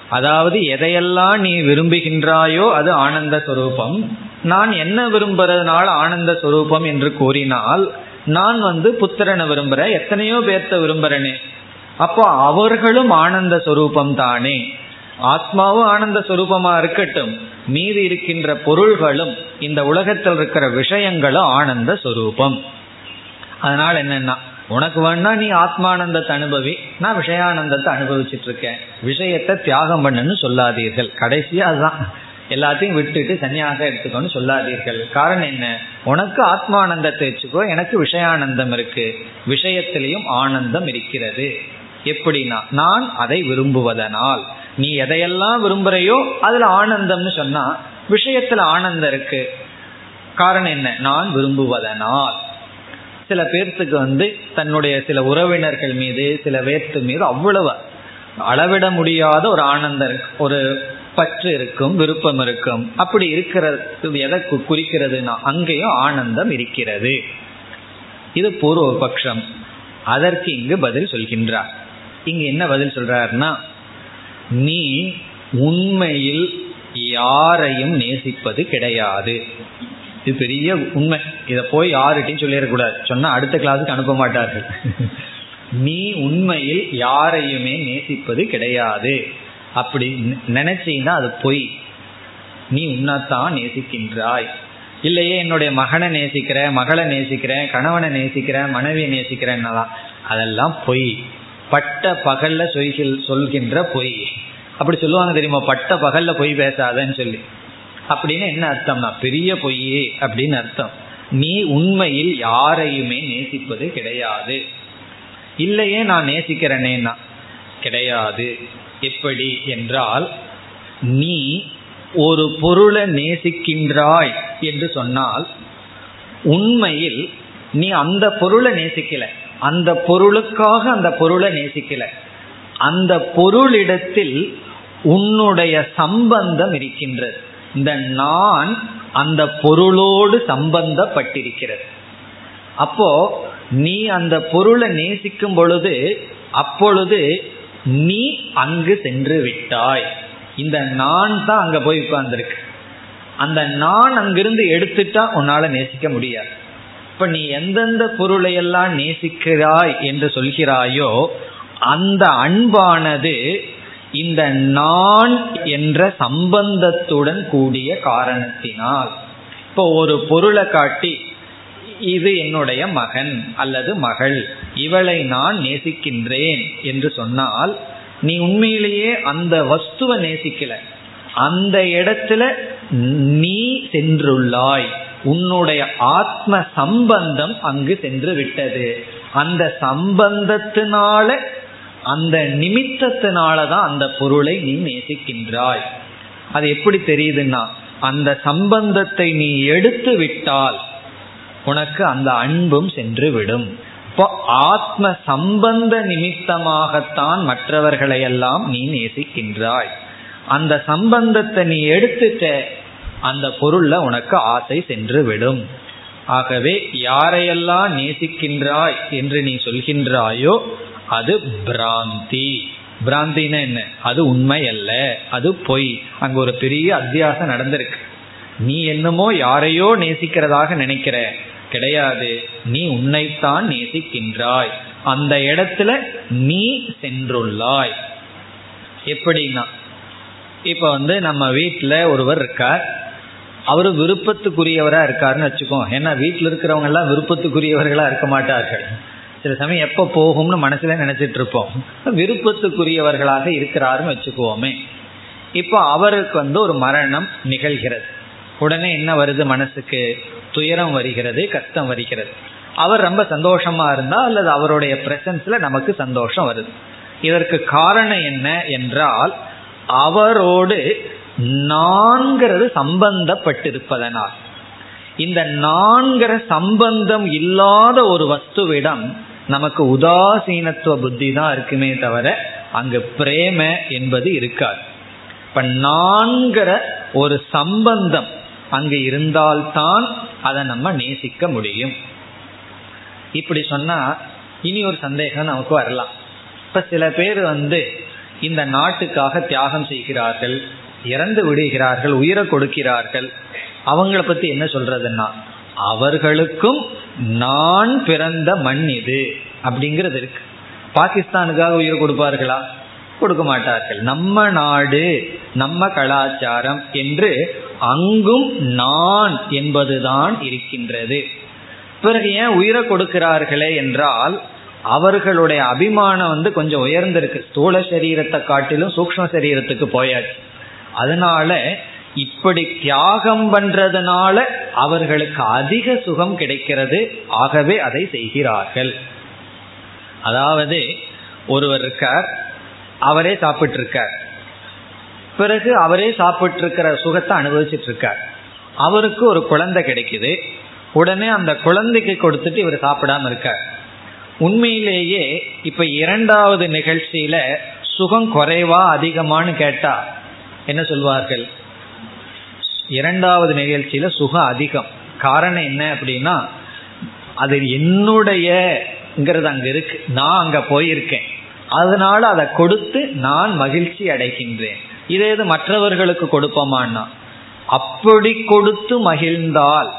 அதாவது எதையெல்லாம் நீ விரும்புகின்றாயோ அது ஆனந்த சுரூபம். நான் என்ன விரும்புறதுனால ஆனந்த சுரூபம் என்று கூறினால் நான் வந்து புத்திரனை விரும்புறேன். எத்தனையோ பேர்த்த விரும்புறேனே. அப்போ அவர்களும் ஆனந்த சுரூபம் தானே. ஆத்மாவும் ஆனந்த சுரூபமா இருக்கட்டும். மீதி இருக்கின்ற பொருள்களும் இந்த உலகத்தில் இருக்கிற விஷயங்களும் ஆனந்த சுரூபம். அதனால என்னன்னா உனக்கு வேணா நீ ஆத்மானந்தத்தை அனுபவி. நான் விஷயானந்தத்தை அனுபவிச்சுட்டு இருக்கேன். விஷயத்தை தியாகம் பண்ணுன்னு சொல்லாதீர்கள். கடைசியா அதுதான். எல்லாத்தையும் விட்டுட்டு சன்னியாசம் எடுத்துக்கோன்னு சொல்லாதீர்கள். காரணம் என்ன? உனக்கு ஆத்மானந்தத்தை வச்சுக்கோ எனக்கு விஷயானந்தம் இருக்கு. விஷயத்திலையும் ஆனந்தம் இருக்கிறது. எப்படின்னா நான் அதை விரும்புவதனால். நீ எதையெல்லாம் விரும்புறையோ அதுல ஆனந்தம்னு சொன்னா விஷயத்துல ஆனந்தம் இருக்கு. காரணம் என்ன? நான் விரும்புவதனால். சில பேர்த்துக்கு வந்து தன்னுடைய சில உறவினர்கள் மீது சில பேர்த்து மீது அவ்வளவு அளவிட முடியாத ஒரு ஆனந்தம் ஒரு பற்று இருக்கும் விருப்பம் இருக்கும். அப்படி இருக்கிறது எதை குறிக்கிறதுனா அங்கேயும் ஆனந்தம் இருக்கிறது. இது பூர்வ பட்சம் அதற்கு இங்கு பதில் சொல்கின்றார். இங்கு என்ன பதில் சொல்றாருன்னா நீ உண்மையில் யாரையும் நேசிப்பது கிடையாது. இது பெரிய உண்மை. இதை போய் யார்கிட்டையும் சொல்லிடக்கூடாது. சொன்னா அடுத்த கிளாஸுக்கு அனுப்ப மாட்டார்கள். நீ உண்மையில் யாரையுமே நேசிப்பது கிடையாது. அப்படி நினைச்சீங்கன்னா அது பொய். நீ உன்னைத்தான் நேசிக்கின்றாய். இல்லையே என்னுடைய மகனை நேசிக்கிறேன் மகளை நேசிக்கிறேன் கணவனை நேசிக்கிறேன் மனைவியை நேசிக்கிறேன்னலாம். அதெல்லாம் பொய். பட்ட பகல்ல சொல் சொல்கின்ற பொய். அப்படி சொல்லுவாங்க தெரியுமா? பட்ட பகல்ல பொய் பேசாதன்னு சொல்லி. அப்படின்னு என்ன அர்த்தம்னா பெரிய பொய்யே அப்படின்னு அர்த்தம். நீ உண்மையில் யாரையுமே நேசிப்பது கிடையாது. இல்லையே நான் நேசிக்கிறேனேன்னா. கிடையாது. எப்படி என்றால் நீ ஒரு பொருளை நேசிக்கின்றாய் என்று சொன்னால் உண்மையில் நீ அந்த பொருளை நேசிக்கல. அந்த பொருளுக்காக அந்த பொருளை நேசிக்கல. அந்த பொருளிடத்தில் உன்னுடைய சம்பந்தம் இருக்கின்றது. இந்த நான் அந்த பொருளோடு சம்பந்தப்பட்டிருக்கிறது. அப்போ நீ அந்த பொருளை நேசிக்கும் பொழுது அப்பொழுது நீ அங்கு சென்று விட்டாய். இந்த நான் தான் அங்க போய் உட்கார்ந்துருக்கு. அந்த நான் அங்கிருந்து எடுத்துட்டா உன்னால நேசிக்க முடியாது. இப்ப நீ எந்தெந்த பொருளை எல்லாம் நேசிக்கிறாய் என்று சொல்கிறாயோ அந்த அன்பானது இந்த நான் என்ற சம்பந்தத்துடன் கூடிய காரணத்தினால். இப்போ ஒரு பொருளை காட்டி இது என்னுடைய மகன் அல்லது மகள். இவளை நான் நேசிக்கின்றேன் என்று சொன்னால் நீ உண்மையிலேயே அந்த வஸ்துவை நேசிக்கல. அந்த இடத்துல நீ சென்றுள்ளாய். உன்னுடைய ஆத்ம சம்பந்தம் அங்கு சென்று விட்டது. அந்த சம்பந்தத்தினால அந்த நிமித்தத்தினாலதான் அந்த பொருளை நீ நேசிக்கின்றாய். அது எப்படி தெரியுதுன்னா அந்த சம்பந்தத்தை நீ எடுத்து விட்டால் உனக்கு அந்த அன்பும் சென்று விடும் இப்போ ஆத்ம சம்பந்த நிமித்தமாகத்தான் மற்றவர்களை எல்லாம் நீ நேசிக்கின்றாய். அந்த சம்பந்தத்தை நீ எடுத்துட்ட அந்த பொருள்ல உனக்கு ஆசை சென்று விடும் ஆகவே யாரையெல்லாம் நேசிக்கின்றாய் என்று நீ சொல்கின்றாயோ அது பிராந்தி. பிராந்தினா என்ன? அது உண்மை அல்ல அது பொய். அங்க ஒரு பெரிய அத்தியாசம் நடந்திருக்கு. நீ என்னமோ யாரையோ நேசிக்கிறதாக நினைக்கிற. கிடையாது. நீ உன்னைத்தான் நேசிக்கின்றாய். அந்த இடத்துல நீ சென்றுள்ளாய். எப்படின்னா இப்ப வந்து நம்ம வீட்டில் ஒருவர் இருக்கார். அவர் விருப்பத்துக்குரியவராக இருக்காருன்னு வச்சுக்கோம் ஏன்னா வீட்டில் இருக்கிறவங்க எல்லாம் விருப்பத்துக்குரியவர்களா இருக்க மாட்டார்கள். சில சமயம் எப்ப போகும்னு மனசுல நினைச்சிட்டு இருப்போம். விருப்பத்துக்குரியவர்களாக இருக்கிறாருன்னு வச்சுக்குவோமே. இப்போ அவருக்கு வந்து ஒரு மரணம் நிகழ்கிறது. உடனே என்ன வருது மனசுக்கு? துயரம் வருகிறது கஷ்டம் வருகிறது. அவர் ரொம்ப சந்தோஷமா இருந்தா அல்லது அவருடைய பிரசன்ஸ்ல நமக்கு சந்தோஷம் வருது. இதற்கு காரணம் என்ன என்றால் அவரோடு நான்கிறது சம்பந்தப்பட்டிருப்பதனால். இந்த நான்கிற சம்பந்தம் இல்லாத ஒரு வஸ்துவிடம் நமக்கு உதாசீனத்துவ புத்தி தான் இருக்குமே தவிர அங்கு பிரேம என்பது இருக்காது. இப்ப நான்கிற ஒரு சம்பந்தம் அங்கு இருந்தால்தான் அதை நம்ம நேசிக்க முடியும். இப்படி சொன்னா இனி ஒரு சந்தேகம் நமக்கு வரலாம். இப்ப சில பேர் வந்து இந்த நாட்டுக்காக தியாகம் செய்கிறார்கள் இறந்து விடுகிறார்கள் உயிரை கொடுக்கிறார்கள். அவங்கள பத்தி என்ன சொல்றதுன்னா அவர்களுக்கும் நான் பிறந்த மண் இது அப்படிங்கிறது இருக்கு. பாகிஸ்தானுக்காக உயிர் கொடுப்பார்களா? கொடுக்க மாட்டார்கள். நம்ம நாடு நம்ம கலாச்சாரம் என்று அங்கும் நான் என்பதுதான் இருக்கின்றது. பிறகு ஏன் உயிரை கொடுக்கிறார்களே என்றால் அவர்களுடைய அபிமானம் வந்து கொஞ்சம் உயர்ந்திருக்கு. ஸ்தூல சரீரத்தை காட்டிலும் சூக்ம சரீரத்துக்கு போயாச்சு. அதனால இப்படி தியாகம் பண்றதுனால அவர்களுக்கு அதிக சுகம் கிடைக்கிறது. ஆகவே அதை செய்கிறார்கள். அதாவது ஒருவர் இருக்கார் அவரே சாப்பிட்டு இருக்கார் பிறகு அவரே சாப்பிட்டு இருக்கிற சுகத்தை அனுபவிச்சுட்டு இருக்கார் அவருக்கு ஒரு குழந்தை கிடைக்குது. உடனே அந்த குழந்தைக்கு கொடுத்துட்டு இவர் சாப்பிடாம இருக்கார். உண்மையிலேயே இப்ப இரண்டாவது நிகழ்ச்சியில சுகம் குறைவா அதிகமானு கேட்டா என்ன சொல்வார்கள்? இரண்டாவது நிகழ்ச்சியில சுகம் அதிகம். காரணம் என்ன அப்படின்னா அது என்னுடையங்கிறது அங்க இருக்கு. நான் அங்க போயிருக்கேன். அதனால அதை கொடுத்து நான் மகிழ்ச்சி அடைகின்றேன். இதே இது மற்றவர்களுக்கு கொடுப்போமான்னா? அப்படி கொடுத்து மகிழ்ந்தால்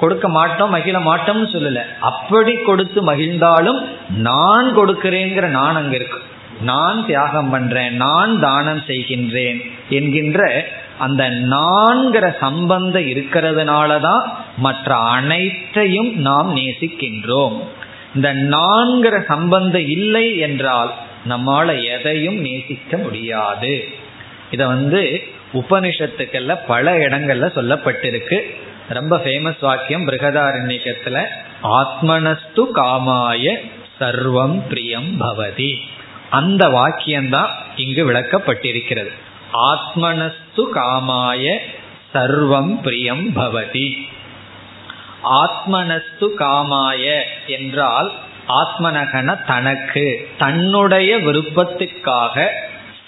கொடுக்க மாட்டோம் மகிழ மாட்டோம்னு சொல்லல. அப்படி கொடுத்து மகிழ்ந்தாலும் நான் கொடுக்கிறேங்கிற நான் அங்க இருக்கு. நான் தியாகம் பண்றேன் நான் தானம் செய்கின்றேன் என்கின்ற அந்த நான்கிற சம்பந்தம் இருக்கிறதுனாலதான் மற்ற அனைத்தையும் நாம் நேசிக்கின்றோம். இந்த நான்கிற சம்பந்தம் இல்லை என்றால் நம்மால எதையும் நேசிக்க முடியாது. இத வந்து உபனிஷத்துக்கள்ல பல இடங்கள்ல சொல்லப்பட்டிருக்கு. ரொம்ப ஃபேமஸ் வாக்கியம் பிருகதாரண்யத்துல ஆத்மனஸ்து காமாய சர்வம் பிரியம் பவதி. அந்த வாக்கியம்தான் இங்கு விளக்கப்பட்டிருக்கிறது. ஆத்மனஸ்து காமாய சர்வம் பிரியம் பவதி. ஆத்மனஸ்து காமாய என்றால் ஆத்மனகன தனக்கு தன்னுடைய விருப்பத்துக்காக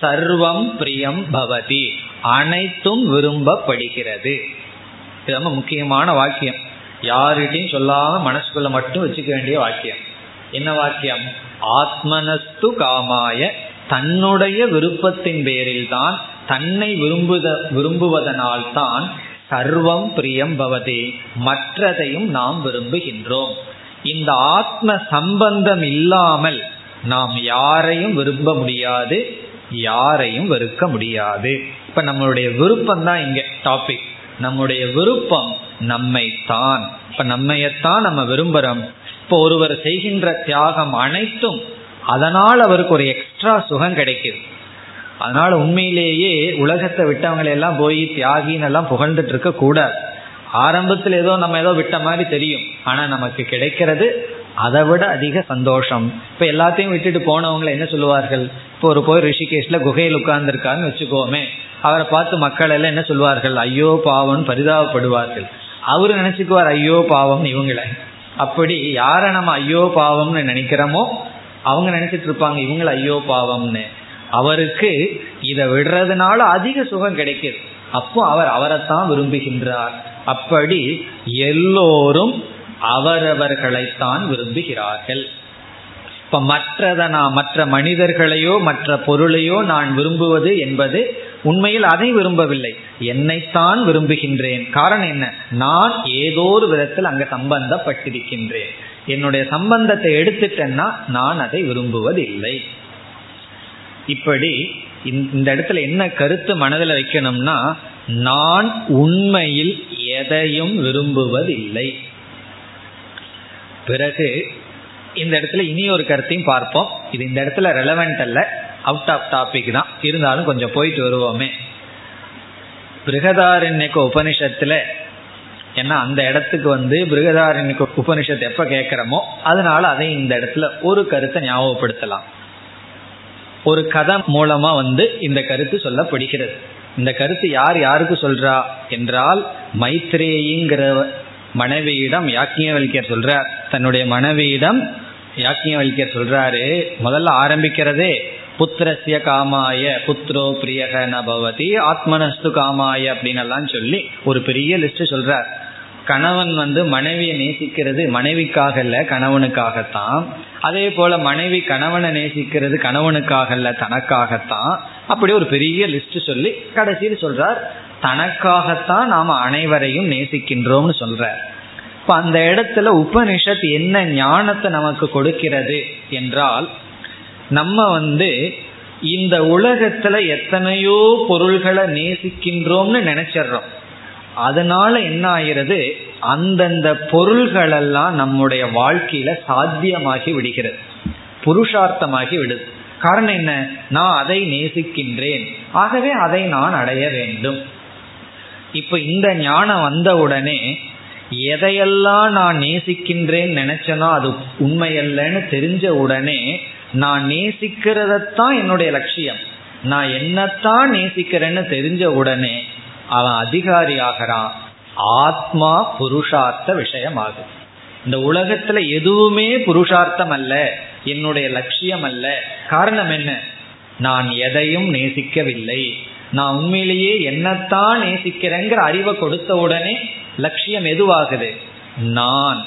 சர்வம் பிரியம் பவதி. அனைத்தும் விரும்பப்படுகிறது. இது ரொம்ப முக்கியமான வாக்கியம். யாருகிட்டையும் சொல்லாம மனசுக்குள்ள மட்டும் வச்சுக்க வேண்டிய வாக்கியம். என்ன வாக்கியம்? ஆத்மனஸ்து காமாய. தன்னுடைய விருப்பத்தின் பேரில் தான் தன்னை விரும்புத விரும்புவதனால் தான் சர்வம் பிரியம் பவதி. மற்றதையும் நாம் விரும்புகின்றோம். இந்த ஆத்ம சம்பந்தம் இல்லாமல் நாம் யாரையும் விரும்ப முடியாது. யாரையும் வெறுக்க முடியாது. இப்ப நம்மளுடைய விருப்பம் தான் இங்க டாபிக் நம்முடைய விருப்பம் நம்மை தான் இப்ப நம்மையத்தான் நம்ம விரும்புறோம். இப்போ ஒருவர் செய்கின்ற தியாகம் அனைத்தும் அதனால் அவருக்கு ஒரு எக்ஸ்ட்ரா சுகம் கிடைக்குது. அதனால உண்மையிலேயே உலகத்தை விட்டவங்களை எல்லாம் போய் தியாகின்னு எல்லாம் புகழ்ந்துட்டு இருக்க கூடாது ஆரம்பத்தில் ஏதோ நம்ம ஏதோ விட்ட மாதிரி தெரியும். ஆனா நமக்கு கிடைக்கிறது அதை விட அதிக சந்தோஷம். இப்ப எல்லாத்தையும் விட்டுட்டு போனவங்களை என்ன சொல்லுவார்கள்? இப்போ ஒரு போய் ரிஷிகேஷ்ல குகையில் உட்கார்ந்துருக்கான்னு வச்சுக்கோமே அவரை பார்த்து மக்கள் எல்லாம் என்ன சொல்வார்கள் ஐயோ பாவம் பரிதாபப்படுவார்கள். அவரு நினைச்சுக்குவார் ஐயோ பாவம் இவங்களை. அப்படி யாரை நம்ம ஐயோ பாவம்னு நினைக்கிறோமோ அவங்க நினைச்சிட்டு இருப்பாங்க இவங்களை ஐயோ பாவம்னு. அவருக்கு இதை விடுறதுனால அதிக சுகம் கிடைக்குது. அப்போ அவர் அவரைத்தான் விரும்புகின்றார். அப்படி எல்லோரும் அவரவர்களைத்தான் விரும்புகிறார்கள். இப்ப மற்றத நான் மற்ற மனிதர்களையோ மற்ற பொருளையோ நான் விரும்புவது என்பது உண்மையில் அதை விரும்பவில்லை. என்னைத்தான் விரும்புகின்றேன். காரணம் என்ன? நான் ஏதோ ஒரு விதத்தில் அங்க சம்பந்தப்பட்டிருக்கின்றேன். என்னுடைய சம்பந்தத்தை எடுத்துட்டேன்னா நான் அதை விரும்புவதில்லை. இப்படி இந்த இடத்துல என்ன கருத்து மனதில் வைக்கணும்னா நான் உண்மையில் எதையும் விரும்புவதில்லை. பிறகு இந்த இடத்துல இனி ஒரு கருத்தையும் பார்ப்போம். இது இந்த இடத்துல ரெலவெண்ட் அல்ல. அவுட் ஆஃப் டாபிக் தான். இருந்தாலும் கொஞ்சம் போயிட்டு வருவோமே. பிருகதாரண்யக்க உபனிஷத்துல ஏன்னா அந்த இடத்துக்கு வந்து பிருகதாரண்யக்க உபனிஷத்து எப்ப கேட்கிறோமோ அதனால அதை இந்த இடத்துல ஒரு கருத்தை ஞாபகப்படுத்தலாம். ஒரு கதை மூலமா வந்து இந்த கருத்து சொல்லப்படுகிறது. இந்த கருத்து யார் யாருக்கு சொல்றா? என்றால் மைத்ரேயிங்கிற மனைவியிடம் யாக்கியவல்யர் சொல்றார். தன்னுடைய மனைவியிடம் யாக்கியவல்யர் சொல்றாரு முதல்ல ஆரம்பிக்கிறதே புத்திரசிய காமாய புத்ரோ பிரியக நபவதி ஆத்மனஸ்து காமாய அப்படின்னு எல்லாம் சொல்லி ஒரு பெரிய லிஸ்ட் சொல்றார். கணவன் வந்து மனைவியை நேசிக்கிறது மனைவிக்காக இல்ல கணவனுக்காகத்தான். அதே போல மனைவி கணவனை நேசிக்கிறது கணவனுக்காக இல்ல தனக்காகத்தான். அப்படி ஒரு பெரிய லிஸ்ட் சொல்லி கடைசியில் சொல்றார். தனக்காகத்தான் நாம அனைவரையும் நேசிக்கின்றோம்னு சொல்ற. இப்ப அந்த இடத்துல உபனிஷத் என்ன ஞானத்தை நமக்கு கொடுக்கிறது என்றால் நம்ம வந்து இந்த உலகத்துல எத்தனையோ பொருள்களை நேசிக்கின்றோம்னு நினைச்சிடுறோம். அதனால என்ன ஆகிறது? அந்தந்த பொருள்களெல்லாம் நம்முடைய வாழ்க்கையில சாத்தியமாகி விடுகிறது. புருஷார்த்தமாகி விடுது. காரணம் என்ன? நான் அதை நேசிக்கின்றேன். ஆகவே அதை நான் அடைய வேண்டும். இப்ப இந்த ஞானம் வந்த உடனே எதையெல்லாம் நான் நேசிக்கின்றேன் நினைச்சனோ அது உண்மையல்லன்னு தெரிஞ்ச உடனே நான் நேசிக்கிறதத்தான் என்னுடைய லட்சியம். நான் என்னத்தான் நேசிக்கிறேன்னு தெரிஞ்ச உடனே அவன் அதிகாரி ஆகிறான். ஆத்மா புருஷார்த்த விஷயமாகும் இந்த உலகத்துல எதுவுமே புருஷார்த்தம் அல்ல என்னுடைய லட்சியம் அல்ல. காரணம் என்ன? நான் எதையும் நேசிக்கவில்லை. நான் உண்மையிலேயே என்னத்தான் நேசிக்கிறேங்கிற அறிவை கொடுத்த உடனே லட்சியம் எதுவாகுது? நான்.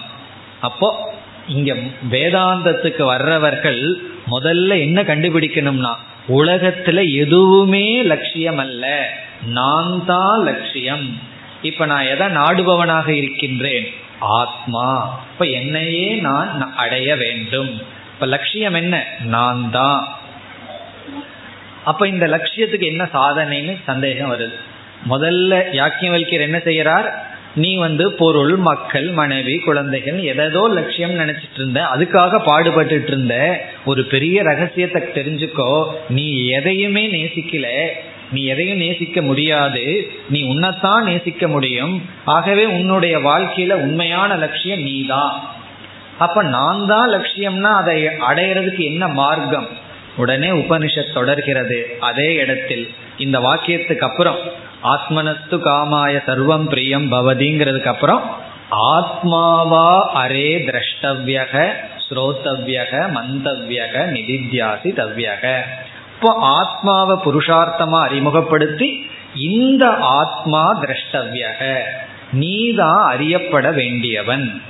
அப்போ இங்க வேதாந்தத்துக்கு வர்றவர்கள் முதல்ல என்ன கண்டுபிடிக்கணும்னா உலகத்துல எதுவுமே லட்சியம் அல்ல. நான் தான் லட்சியம். இப்ப நான் எதை நாடுபவனாக இருக்கின்றேன்? ஆத்மா. இப்ப என்னையே நான் அடைய வேண்டும். இப்ப லட்சியம் என்ன? நான் தான். அப்ப இந்த லட்சியத்துக்கு என்ன சாதனைன்னு சந்தேகம் வருது. முதல்ல யாக்கியவல்யர் என்ன செய்யறார் நீ வந்து பொருள் மக்கள் மனைவி குழந்தைகள் எதோ லட்சியம் நினைச்சிட்டு இருந்த அதுக்காக பாடுபட்டு இருந்த ஒரு பெரிய ரகசியத்தை தெரிஞ்சுக்கோ நீ எதையுமே நேசிக்கல நீ எதையும் நேசிக்க முடியாது நீ உன்னைத்தான் நேசிக்க முடியும் ஆகவே உன்னுடைய வாழ்க்கையில உண்மையான லட்சியம் நீ தான் அப்ப நான் தான் லட்சியம்னா அதை அடையிறதுக்கு என்ன மார்க்கம்? உடனே உபனிஷத் தொடர்கிறது. அதே இடத்தில் இந்த வாக்கியத்துக்கு அப்புறம் ஆத்மனத்து காமாய சர்வம் பிரியம் பவதிங்கிறதுக்கு அப்புறம் ஆத்மாவா அரே திரஷ்டவியக ஸ்ரோத்தவியக மந்தவியக நிதித்தியாசி தவ்யக. இப்போ ஆத்மாவை புருஷார்த்தமா அறிமுகப்படுத்தி இந்த ஆத்மா திரஷ்டவியக நீதான் அறியப்பட வேண்டியவன்.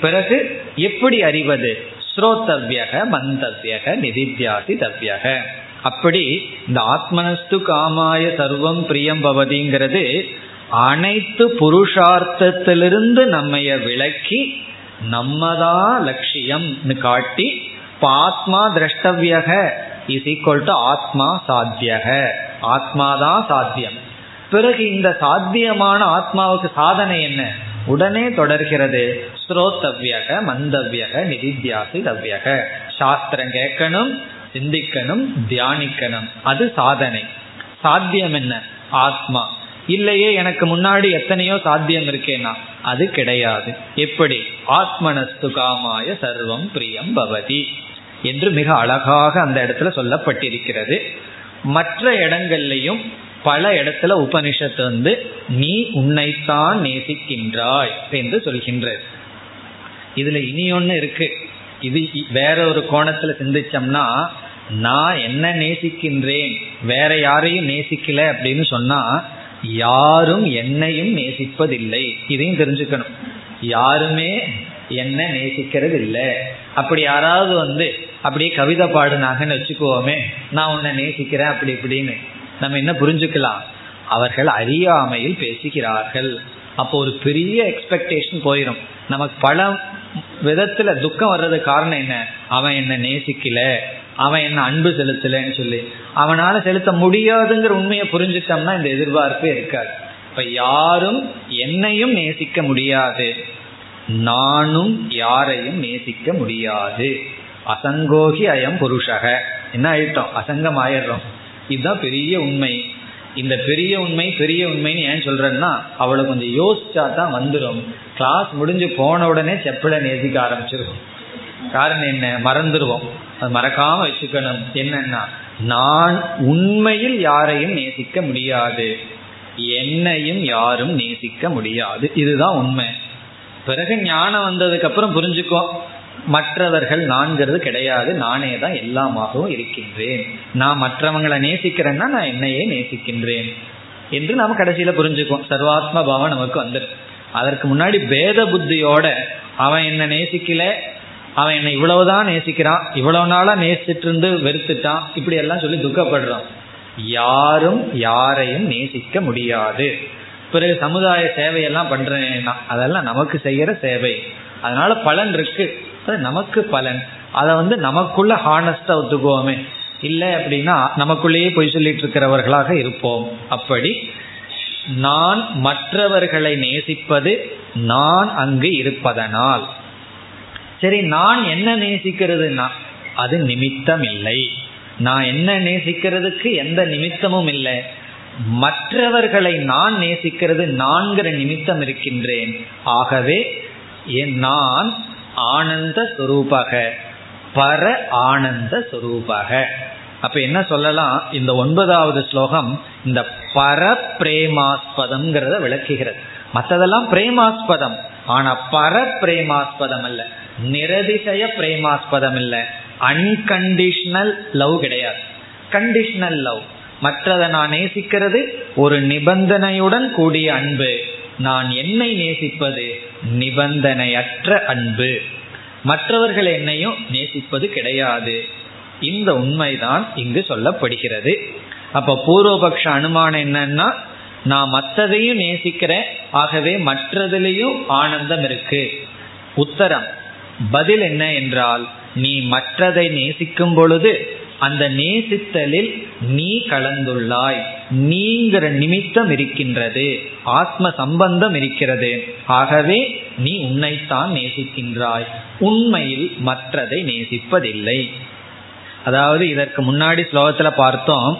பிறகு எப்படி அறிவது? ஸ்ரோத்தவ்யக மந்தவ்யக நிதித்யாதி தவ்யக. அப்படி இந்த ஆத்மனஸ்து காமாய சர்வம் பிரியம் பவதிங்கிறது அனைத்து புருஷார்த்தத்திலிருந்து நம்மைய விளக்கி நம்மதான் லட்சியம்னு காட்டி ஆத்மா திரஷ்டவியக இஸ் ஈக்குவல் டு ஆத்மா சாத்தியக. ஆத்மாதான் சாத்தியம். பிறகு இந்த சாத்தியமான ஆத்மாவுக்கு சாதனை என்ன? உடனே தொடர்கிறது. ஸ்ரோத்தவ்யக மந்தவ்யக நிதித்தியாசி தவ்யக. சாஸ்திரம் கேட்கணும் சிந்திக்கணும் தியானிக்கணும். அது சாதனை. சாத்தியம் என்ன? ஆத்மா. இல்லையே எனக்கு முன்னாடி எத்தனையோ சாத்தியம் இருக்கேன்னா அது கிடையாது. எப்படி? ஆத்மனஸ்து காமாய சர்வம் பிரியம் பவதி. என்று மிக அழகாக அந்த இடத்துல சொல்லப்பட்டிருக்கிறது. மற்ற இடங்கள்லையும் பல இடத்துல உபனிஷத்து வந்து நீ உன்னைத்தான் நேசிக்கின்றாய் என்று சொல்கின்றது. இதுல இனி ஒன்று இருக்கு. இது வேற ஒரு கோணத்துல சிந்திச்சோம்னா நான் என்ன நேசிக்கின்றேன்? வேற யாரையும் நேசிக்கல? அப்படின்னு சொன்னா யாரும் என்னையும் நேசிப்பதில்லை. இதையும் தெரிஞ்சுக்கணும். யாருமே என்ன நேசிக்கிறது இல்லை அப்படி யாராவது வந்து அப்படியே கவிதை பாடுனாங்கன்னு வச்சுக்குவோமே நான் உன்னை நேசிக்கிறேன் அப்படி இப்படின்னு. நம்ம என்ன புரிஞ்சுக்கலாம்? அவர்கள் அறியாமையில் பேசுகிறார்கள். அப்போ ஒரு பெரிய எக்ஸ்பெக்டேஷன் போயிடும் நமக்கு பல விதத்துல துக்கம் வர்றது காரணம் என்ன? அவன் என்ன நேசிக்கல. அவன் என்ன அன்பு செலுத்தலன்னு சொல்லி. அவனால செலுத்த முடியாதுங்கிற உண்மையை புரிஞ்சுட்டோம்னா இந்த எதிர்பார்ப்பே இருக்காது. இப்ப யாரும் என்னையும் நேசிக்க முடியாது. நானும் யாரையும் நேசிக்க முடியாது. அசங்கோகி அயம் புருஷக. என்ன ஆயிட்டோம்? அசங்கம் ஆயிடுறோம். இதுதான் பெரிய உண்மை. இந்த பெரிய உண்மை பெரிய உண்மைன்னு ஏன் சொல்றேன்னா அவளை கொஞ்சம் யோசிச்சா தான் வந்துடும் கிளாஸ் முடிஞ்சு போன உடனே செப்பலை நேசிக்க ஆரம்பிச்சிருக்கும் காரணம் என்ன? மறந்துடுவோம் அது மறக்காம வச்சுக்கணும். என்னன்னா நான் உண்மையில் யாரையும் நேசிக்க முடியாது. என்னையும் யாரும் நேசிக்க முடியாது. இதுதான் உண்மை. பிறகு ஞானம் வந்ததுக்கு அப்புறம் புரிஞ்சுக்கோ. மற்றவர்கள் நான்கிறது கிடையாது நானே தான் எல்லாமாகவும் இருக்கின்றேன். நான் மற்றவங்களை நேசிக்கிறேன்னா நான் என்னையே நேசிக்கின்றேன். என்று நாம் கடைசியில புரிஞ்சுக்குவோம். சர்வாத்ம பாவம் நமக்கு வந்துடும் அதற்கு முன்னாடி பேத புத்தியோட அவன் என்ன நேசிக்கல அவன் என்னை இவ்வளவுதான் நேசிக்கிறான் இவ்வளவு நாளா நேசிட்டு இருந்து வெறுத்துட்டான் இப்படி எல்லாம் சொல்லி துக்கப்படுறான் யாரும் யாரையும் நேசிக்க முடியாது. பிறகு சமுதாய சேவையெல்லாம் பண்றேன்னா அதெல்லாம் நமக்கு செய்யற சேவை. அதனால பலன் இருக்கு. அது நமக்கு பலன். அதை வந்து நமக்குள்ள ஹானஸ்டா ஒத்துக்குவோமே. இல்லை அப்படின்னா நமக்குள்ளேயே பொய் சொல்லிட்டு இருக்கிறவர்களாக இருப்போம். அப்படி நான் மற்றவர்களை நேசிப்பது நான் அங்கு இருப்பதனால். சரி நான் என்ன நேசிக்கிறதுனா அது நிமித்தம் இல்லை நான் என்ன நேசிக்கிறதுக்கு எந்த நிமித்தமும் இல்லை. மற்றவர்களை நான் நேசிக்கிறது நான்கிற நிமித்தம் இருக்கின்றேன். ஆகவே நான் ஆனந்த சுரூபக பர ஆனந்த சுரூபக. அப்ப என்ன சொல்லலாம்? இந்த ஒன்பதாவது ஸ்லோகம் இந்த பர பிரேமாஸ்பதம்ங்கிறத விளக்குகிறது. மற்றதெல்லாம் பிரேமாஸ்பதம். ஆனா பர பிரேமாஸ்பதம் அல்ல. நிரதிசய பிரேமாஸ்பதம் இல்ல. அன்கண்டிஷனல் லவ் கிடையாது. Conditional love. மற்றதை நான் நேசிக்கிறது ஒரு நிபந்தனையுடன் கூடிய அன்பு. நான் என்னை நேசிப்பது நிபந்தனையற்ற அன்பு. மற்றவர்கள் என்னையும் நேசிப்பது கிடையாது. இந்த உண்மைதான் இங்கு சொல்லப்படுகிறது. அப்ப பூர்வபக்ஷ அனுமானம் என்னன்னா நான் மற்றதையும் நேசிக்கிறேன் ஆகவே மற்றதிலையும் ஆனந்தம் இருக்கு. உத்தரம் பதில் என்ன என்றால் நீ மற்றதை நேசிக்கும் பொழுது அந்த நேசித்தலில் நீ கலந்துள்ளாய். நீங்கிற நிமித்தம் இருக்கின்றது. ஆத்ம சம்பந்தம் இருக்கிறது. ஆகவே நீ உன்னைத்தான் நேசிக்கின்றாய். உண்மையில் மற்றதை நேசிப்பதில்லை. அதாவது இதற்கு முன்னாடி ஸ்லோகத்துல பார்த்தோம்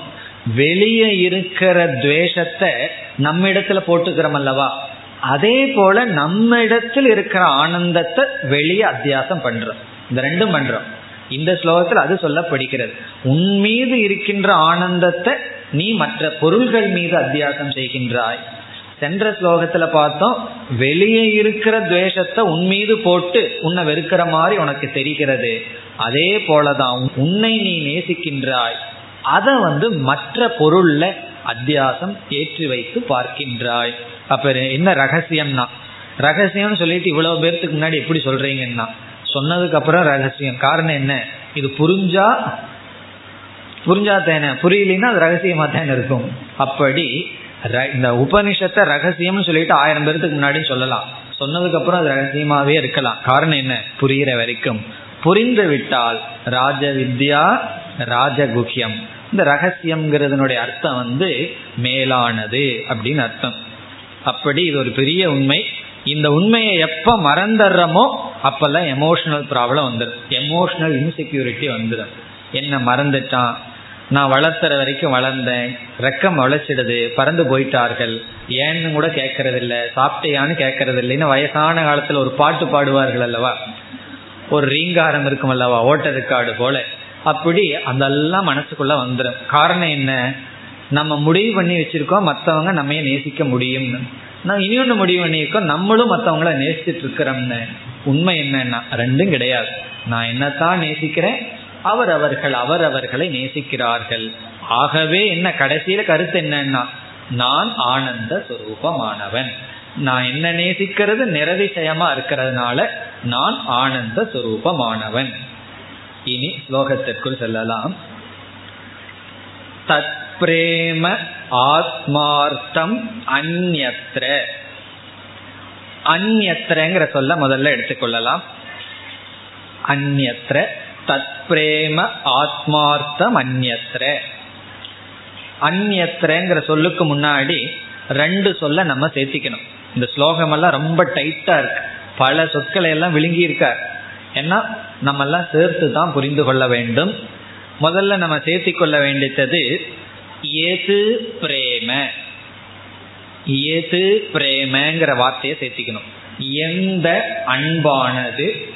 வெளியே இருக்கிற துவேஷத்தை நம்ம இடத்துல போட்டுக்கிறோம் அல்லவா? அதே போல நம்ம இடத்தில் இருக்கிற ஆனந்தத்தை வெளியே அத்தியாசம் பண்றோம். இந்த ரெண்டும் பண்றோம். இந்த ஸ்லோகத்தில் அது சொல்லப்படுகிறது. உன் மீது இருக்கின்ற ஆனந்தத்தை நீ மற்ற பொருள்கள் மீது அத்தியாசம் செய்கின்றாய். சென்ற ஸ்லோகத்துல பார்த்தோம் வெளியே இருக்கிற துவேஷத்தை உன் மீது போட்டு உன்னை வெறுக்கிற மாதிரி உனக்கு தெரிகிறது. அதே போலதான் உன்னை நீ நேசிக்கின்றாய். அதை வந்து மற்ற பொருள்ல அத்தியாசம் ஏற்றி வைத்து பார்க்கின்றாய். அப்ப என்ன ரகசியம்னா? ரகசியம்னு சொல்லிட்டு இவ்வளவு பேர்த்துக்கு முன்னாடி எப்படி சொல்றீங்கன்னா சொன்னதுக்கு அப்புறம் ரகசியம். காரணம் என்ன? இது புரிஞ்சா புரிஞ்சா தானே புரியலன்னா அது ரகசியமா தானே இருக்கும். அப்படி இந்த உபனிஷத்தை ரகசியம்னு சொல்லிட்டு ஆயிரம் பேருக்கு முன்னாடி சொல்லலாம். சொன்னதுக்கு அப்புறம் அது ரகசியமாவே இருக்கலாம். காரணம் என்ன? புரிகிற வரைக்கும். புரிந்து விட்டால் ராஜ வித்யா ராஜகுக்கியம் இந்த ரகசியம்ங்கிறதுனுடைய அர்த்தம் வந்து மேலானது அப்படின்னு அர்த்தம். அப்படி இது ஒரு பெரிய உண்மை. இந்த உண்மையை எப்ப மறந்துடுறோமோ அப்பெல்லாம் எமோஷனல் ப்ராப்ளம் வந்துடும் எமோஷனல் இன்செக்யூரிட்டி வந்துடும் என்ன மறந்துட்டான்? நான் வளர்த்துற வரைக்கும் வளர்ந்தேன். ரெக்கம் வளைச்சிடுது பறந்து போயிட்டார்கள். ஏன்னு கூட கேட்கறது இல்ல சாப்பிட்டையான்னு கேட்கறது இல்லைன்னு வயசான காலத்தில் ஒரு பாட்டு பாடுவார்கள் அல்லவா? ஒரு ரீங்காரம் இருக்கும் அல்லவா? ஓட்ட போல. அப்படி அதெல்லாம் மனசுக்குள்ள வந்துடும் காரணம் என்ன? நம்ம முடிவு பண்ணி வச்சிருக்கோம். மற்றவங்க நம்ம நேசிக்க முடியும்னு. நான் இனி ஒன்று முடிவு பண்ணியிருக்கோம். நம்மளும் மற்றவங்கள நேசிச்சுட்டு இருக்கிறோம்னு உண்மை என்னன்னா ரெண்டும் கிடையாது. நான் என்னத்தான் நேசிக்கிறேன் அவர் அவர்கள் அவர் அவர்களை நேசிக்கிறார்கள். ஆகவே என்ன கடைசியில கருத்து என்னன்னா நான் ஆனந்த சுரூபமானவன். நான் என்ன நேசிக்கிறது? நிரதிசயமா இருக்கிறதுனால நான் ஆனந்த சுரூபமானவன். இனி ஸ்லோகத்திற்குள் செல்லலாம். தத் பிரேம ஆத்மார்த்தம் அந்நத்திர அந்நத்திரங்கிற சொல்ல முதல்ல எடுத்துக்கொள்ளலாம். அந்நத்திர தத் பிரேம ஆத்மார்த்தம் அந்நத்திர அந்நத்திரங்கிற சொல்லுக்கு முன்னாடி ரெண்டு சொல்ல நம்ம சேர்த்திக்கணும். இந்த ஸ்லோகம் எல்லாம் ரொம்ப டைட்டா இருக்கு. பல சொற்களை எல்லாம் விழுங்கி இருக்கார் ஏன்னா நம்ம எல்லாம் சேர்த்து தான் புரிந்து கொள்ள வேண்டும். முதல்ல நம்ம சேர்த்தி கொள்ள வேண்டியது எது பிரேம? எது பிரேமங்கிற வார்த்தையை சேர்த்திக்கணும். எந்த அன்பானது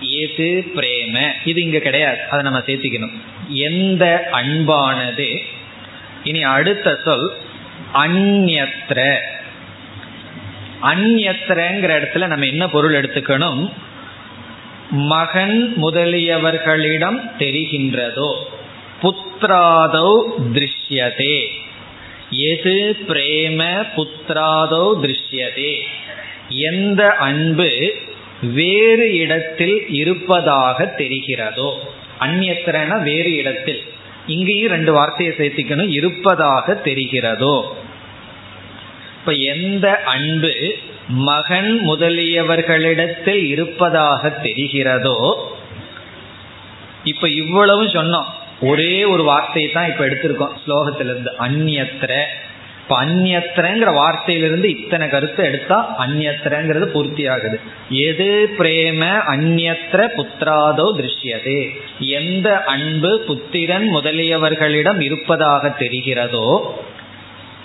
எது பிரேம? இது இங்க கிடையாது. அதை நம்ம சேர்த்திக்கணும். எந்த அன்பானது? இனி அடுத்த சொல் அந்நத்திர அந்நத்திரங்கிற இடத்துல நம்ம என்ன பொருள் எடுத்துக்கணும்? மகன் முதலியவர்களிடம் தெரிகின்றதோ? புத்திராதௌ திருஷ்யதே. எது பிரேம புத்திராதோ திருஷ்யதே. எந்த அன்பு வேறு இடத்தில் இருப்பதாக தெரிகிறதோ. அந்நியத்திரன வேறு இடத்தில். இங்கேயும் ரெண்டு வார்த்தையை சேர்த்திக்கணும். இருப்பதாக தெரிகிறதோ. இப்ப எந்த அன்பு மகன் முதலியவர்களிடத்தில் இருப்பதாக தெரிகிறதோ. இப்ப இவ்வளவு சொன்னோம். ஒரே ஒரு வார்த்தையை தான் இப்ப எடுத்திருக்கோம். ஸ்லோகத்திலிருந்து அந்நியத்திர இப்ப அந்நியத்திரங்கிற வார்த்தையிலிருந்து இத்தனை கருத்தை எடுத்தா அந்நியத்திரங்கிறது பூர்த்தி ஆகுது எது பிரேம அந்நியத்திர புத்திராதோ திருஷ்யதே. எந்த அன்பு புத்திரன் முதலியவர்களிடம் இருப்பதாக தெரிகிறதோ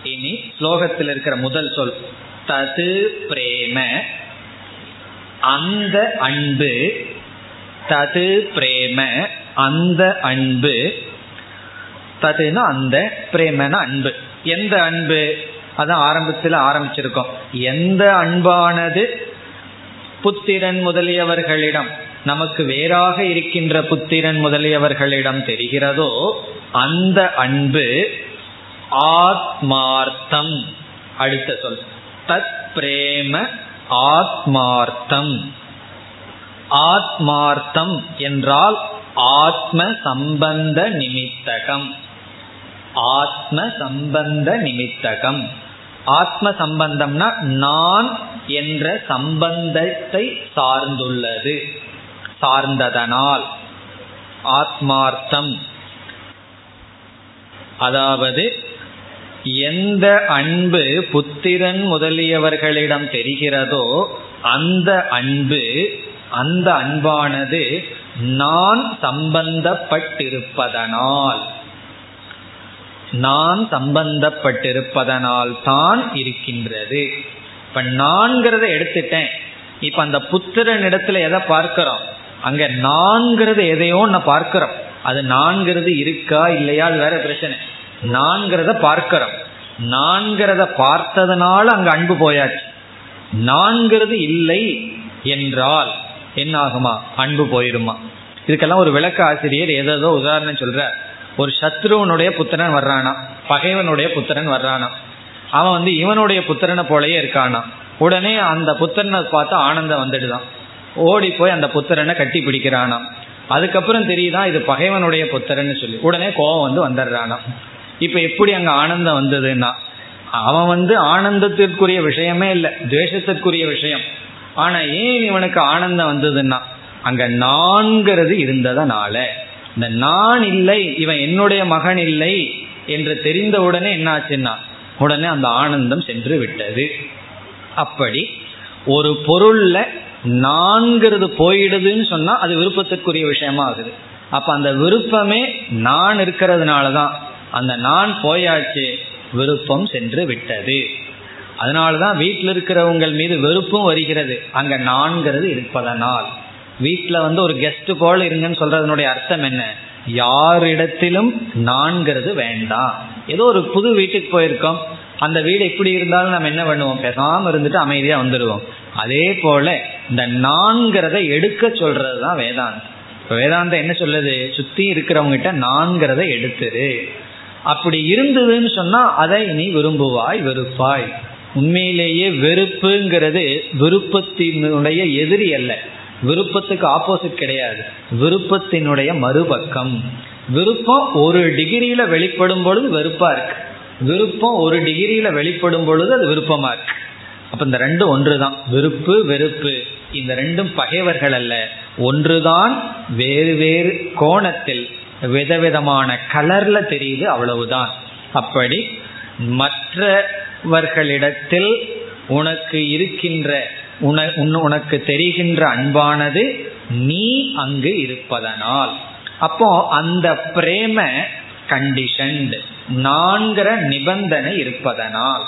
இனி ஸ்லோகத்தில் இருக்கிற முதல் சொல் தது பிரேம. அந்த அன்பு தது பிரேம அந்த அன்பு. ததுனா அந்த பிரேமன அன்பு. எந்த அன்பு? அதான் ஆரம்பத்தில் ஆரம்பிச்சிருக்கோம். எந்த அன்பானது? புத்திரன் முதலியவர்களிடம். நமக்கு வேறாக இருக்கின்ற புத்திரன் முதலியவர்களிடம் தெரிகிறதோ அந்த அன்பு ஆத்மார்த்தம். அடுத்த சொல். தத் பிரேம ஆத்மார்த்தம். ஆத்மார்த்தம் என்றால் ஆத்ம சம்பந்த நிமித்தகம். ஆத்ம சம்பந்த நிமித்தகம். ஆத்ம சம்பந்தம்னா நான் என்ற சம்பந்தத்தை சார்ந்துள்ளது. சார்ந்ததனால். ஆத்மார்த்தம். அதாவது எந்த அன்பு புத்திரன் முதலியவர்களிடம் தெரிகிறதோ அந்த அன்பு அந்த அன்பானது நான் சம்பந்தப்பட்டிருப்பதனால். நான் சம்பந்தப்பட்டிருப்பதனால் தான் இருக்கின்றது. இப்ப நான்கிறத எடுத்துட்டேன். இப்ப அந்த புத்திரன் இடத்துல எதை பார்க்கிறோம்? அங்க நான்கிறது எதையோ நான் பார்க்கிறோம். அது நான்கிறது இருக்கா இல்லையா? அது வேற பிரச்சனை. நான்கிறத பார்க்கிறோம். நான்கிறத பார்த்ததுனால அங்க அன்பு போயாச்சு. நான்கிறது இல்லை என்றால் என்ன ஆகுமா அன்பு போயிருமா இதுக்கெல்லாம் ஒரு விளக்க ஆசிரியர் ஏதோ உதாரணம் சொல்ற. ஒரு சத்ருவனுடைய புத்திரன் வர்றானா? பகைவனுடைய புத்திரன் வர்றானா? அவன் வந்து இவனுடைய புத்திரனை போலயே இருக்கானா? உடனே அந்த புத்திரனை பார்த்து ஆனந்தம் வந்துடுதான். ஓடி போய் அந்த புத்திரனை கட்டி பிடிக்கிறானாம் அதுக்கப்புறம் தெரியுதான் இது பகைவனுடைய புத்திரன்னு சொல்லி. உடனே கோபம் வந்து வந்துடுறானா? இப்ப எப்படி அங்க ஆனந்தம் வந்ததுன்னா அவன் வந்து ஆனந்தத்திற்குரிய விஷயமே இல்லை துவேஷத்திற்குரிய விஷயம். ஆனா ஏன் இவனுக்கு ஆனந்தம் வந்ததுன்னா அங்க நான்கிறது இருந்ததனால. இந்த நான் இல்லை இவன் என்னுடைய மகன் இல்லை என்று தெரிந்த உடனே என்னாச்சுன்னா உடனே அந்த ஆனந்தம் சென்று விட்டது. அப்படி ஒரு பொருள்ல நான்கிறது போயிடுதுன்னு சொன்னா அது விருப்பத்திற்குரிய விஷயமா ஆகுது. அப்ப அந்த விருப்பமே நான் இருக்கிறதுனாலதான் அந்த நான் போயாச்சு விருப்பம் சென்று விட்டது. அதனாலதான் வீட்டில் இருக்கிறவங்கள் மீது வெறுப்பும் வருகிறது. அங்க நான்கிறது இருப்பதனால். வீட்டில் வந்து ஒரு கெஸ்ட் போல இருங்கன்னு சொல்றதனுடைய அர்த்தம் என்ன? யாரிடத்திலும் நான்கிறது வேண்டாம். ஏதோ ஒரு புது வீட்டுக்கு போயிருக்கோம். அந்த வீடு எப்படி இருந்தாலும் நம்ம என்ன பண்ணுவோம்? பேசாம இருந்துட்டு அமைதியா வந்துடுவோம். அதே போல இந்த நான்கிறத எடுக்க சொல்றதுதான் வேதாந்தம். இப்போ வேதாந்தம் என்ன சொல்லுது? சுத்தி இருக்கிறவங்ககிட்ட நான்கிறத எடுத்துரு. அப்படி இருந்ததுன்னு சொன்னா அதை நீ விரும்புவாய் வெறுப்பாய். உண்மையிலேயே வெறுப்புங்கிறது விருப்பத்தினுடைய எதிரி அல்ல. விருப்பத்துக்கு ஆப்போசிட் கிடையாது. விருப்பத்தினுடைய மறுபக்கம். விருப்பம் ஒரு டிகிரியில வெளிப்படும் பொழுது வெறுப்பா இருக்கு. விருப்பம் ஒரு டிகிரியில வெளிப்படும் பொழுது அது விருப்பமா இருக்கு. அப்ப இந்த ரெண்டும் ஒன்றுதான். விருப்பு வெறுப்பு. இந்த ரெண்டும் பகைவர்கள் அல்ல. ஒன்றுதான் வேறு வேறு கோணத்தில் விதவிதமான கலர்ல தெரியுது அவ்வளவுதான். அப்படி மற்ற அவர்களிடத்தில் உனக்கு இருக்கின்ற உனக்கு தெரிகின்ற அன்பானது நீ அங்கு இருப்பதனால். அப்போ அந்த பிரேம கண்டிஷன்டு நான்கிற நிபந்தனை இருப்பதனால்.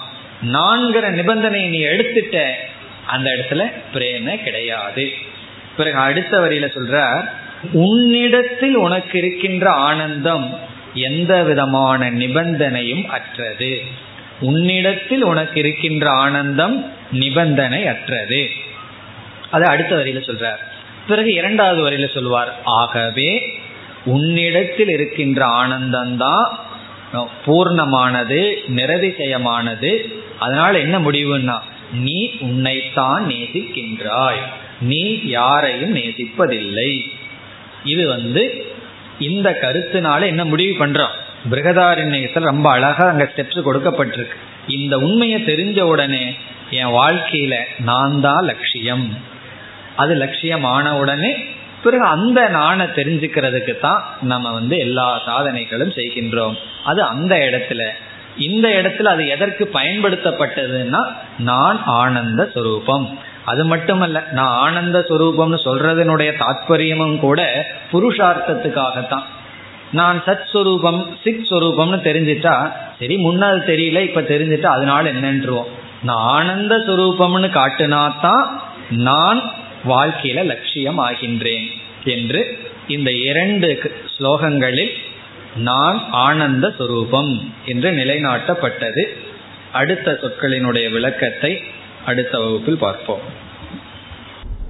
நான்கிற நிபந்தனை நீ எடுத்துட்ட அந்த இடத்துல பிரேம கிடையாது. பிறகு அடுத்த வரியில சொல்ற உன்னிடத்தில் உனக்கு இருக்கின்ற ஆனந்தம் எந்த விதமான நிபந்தனையும் அற்றது. உன்னிடத்தில் உனக்கு இருக்கின்ற ஆனந்தம் நிபந்தனை அற்றது அதை அடுத்த வரியில சொல்றார். பிறகு இரண்டாவது வரியில சொல்வார் ஆகவே உன்னிடத்தில் இருக்கின்ற ஆனந்தம்தான் பூர்ணமானது நிரதிசயமானது. அதனால என்ன முடிவுன்னா நீ உன்னைத்தான் நேசிக்கின்றாய். நீ யாரையும் நேசிப்பதில்லை. இது வந்து இந்த கருத்தினால என்ன முடிவு பண்றோம்? பிரகதாரண்யத்தில் ரொம்ப அழகா அங்க ஸ்டெப்ஸ் கொடுக்கப்பட்டிருக்கு. இந்த உண்மையை தெரிஞ்ச உடனே என் வாழ்க்கையில நான் தான் லட்சியம். அது லட்சியமான உடனே பிறகு அந்த நானை தெரிஞ்சுக்கிறதுக்கு தான் நம்ம வந்து எல்லா சாதனைகளும் செய்கின்றோம். அது அந்த இடத்துல. இந்த இடத்துல அது எதற்கு பயன்படுத்தப்பட்டதுன்னா நான் ஆனந்த சுரூபம். அது மட்டுமல்ல நான் ஆனந்த சுரூபம்னு சொல்றதனுடைய தாத்பரியமும் கூட புருஷார்த்தத்துக்காகத்தான். நான் சத் சுரூபம் சித் சுரூபம்னு தெரிஞ்சிட்டா சரி முன்னாள் தெரியல இப்ப தெரிஞ்சிட்டா அதனால என்னன்றுவோம். நான் ஆனந்த சுரூபம்னு காட்டுனாதான் நான் வாழ்க்கையில லட்சியம் ஆகின்றேன் என்று இந்த இரண்டு ஸ்லோகங்களில் நான் ஆனந்த சுரூபம் என்று நிலைநாட்டப்பட்டது. அடுத்த சொற்களினுடைய விளக்கத்தை அடுத்த வகுப்பில் பார்ப்போம்.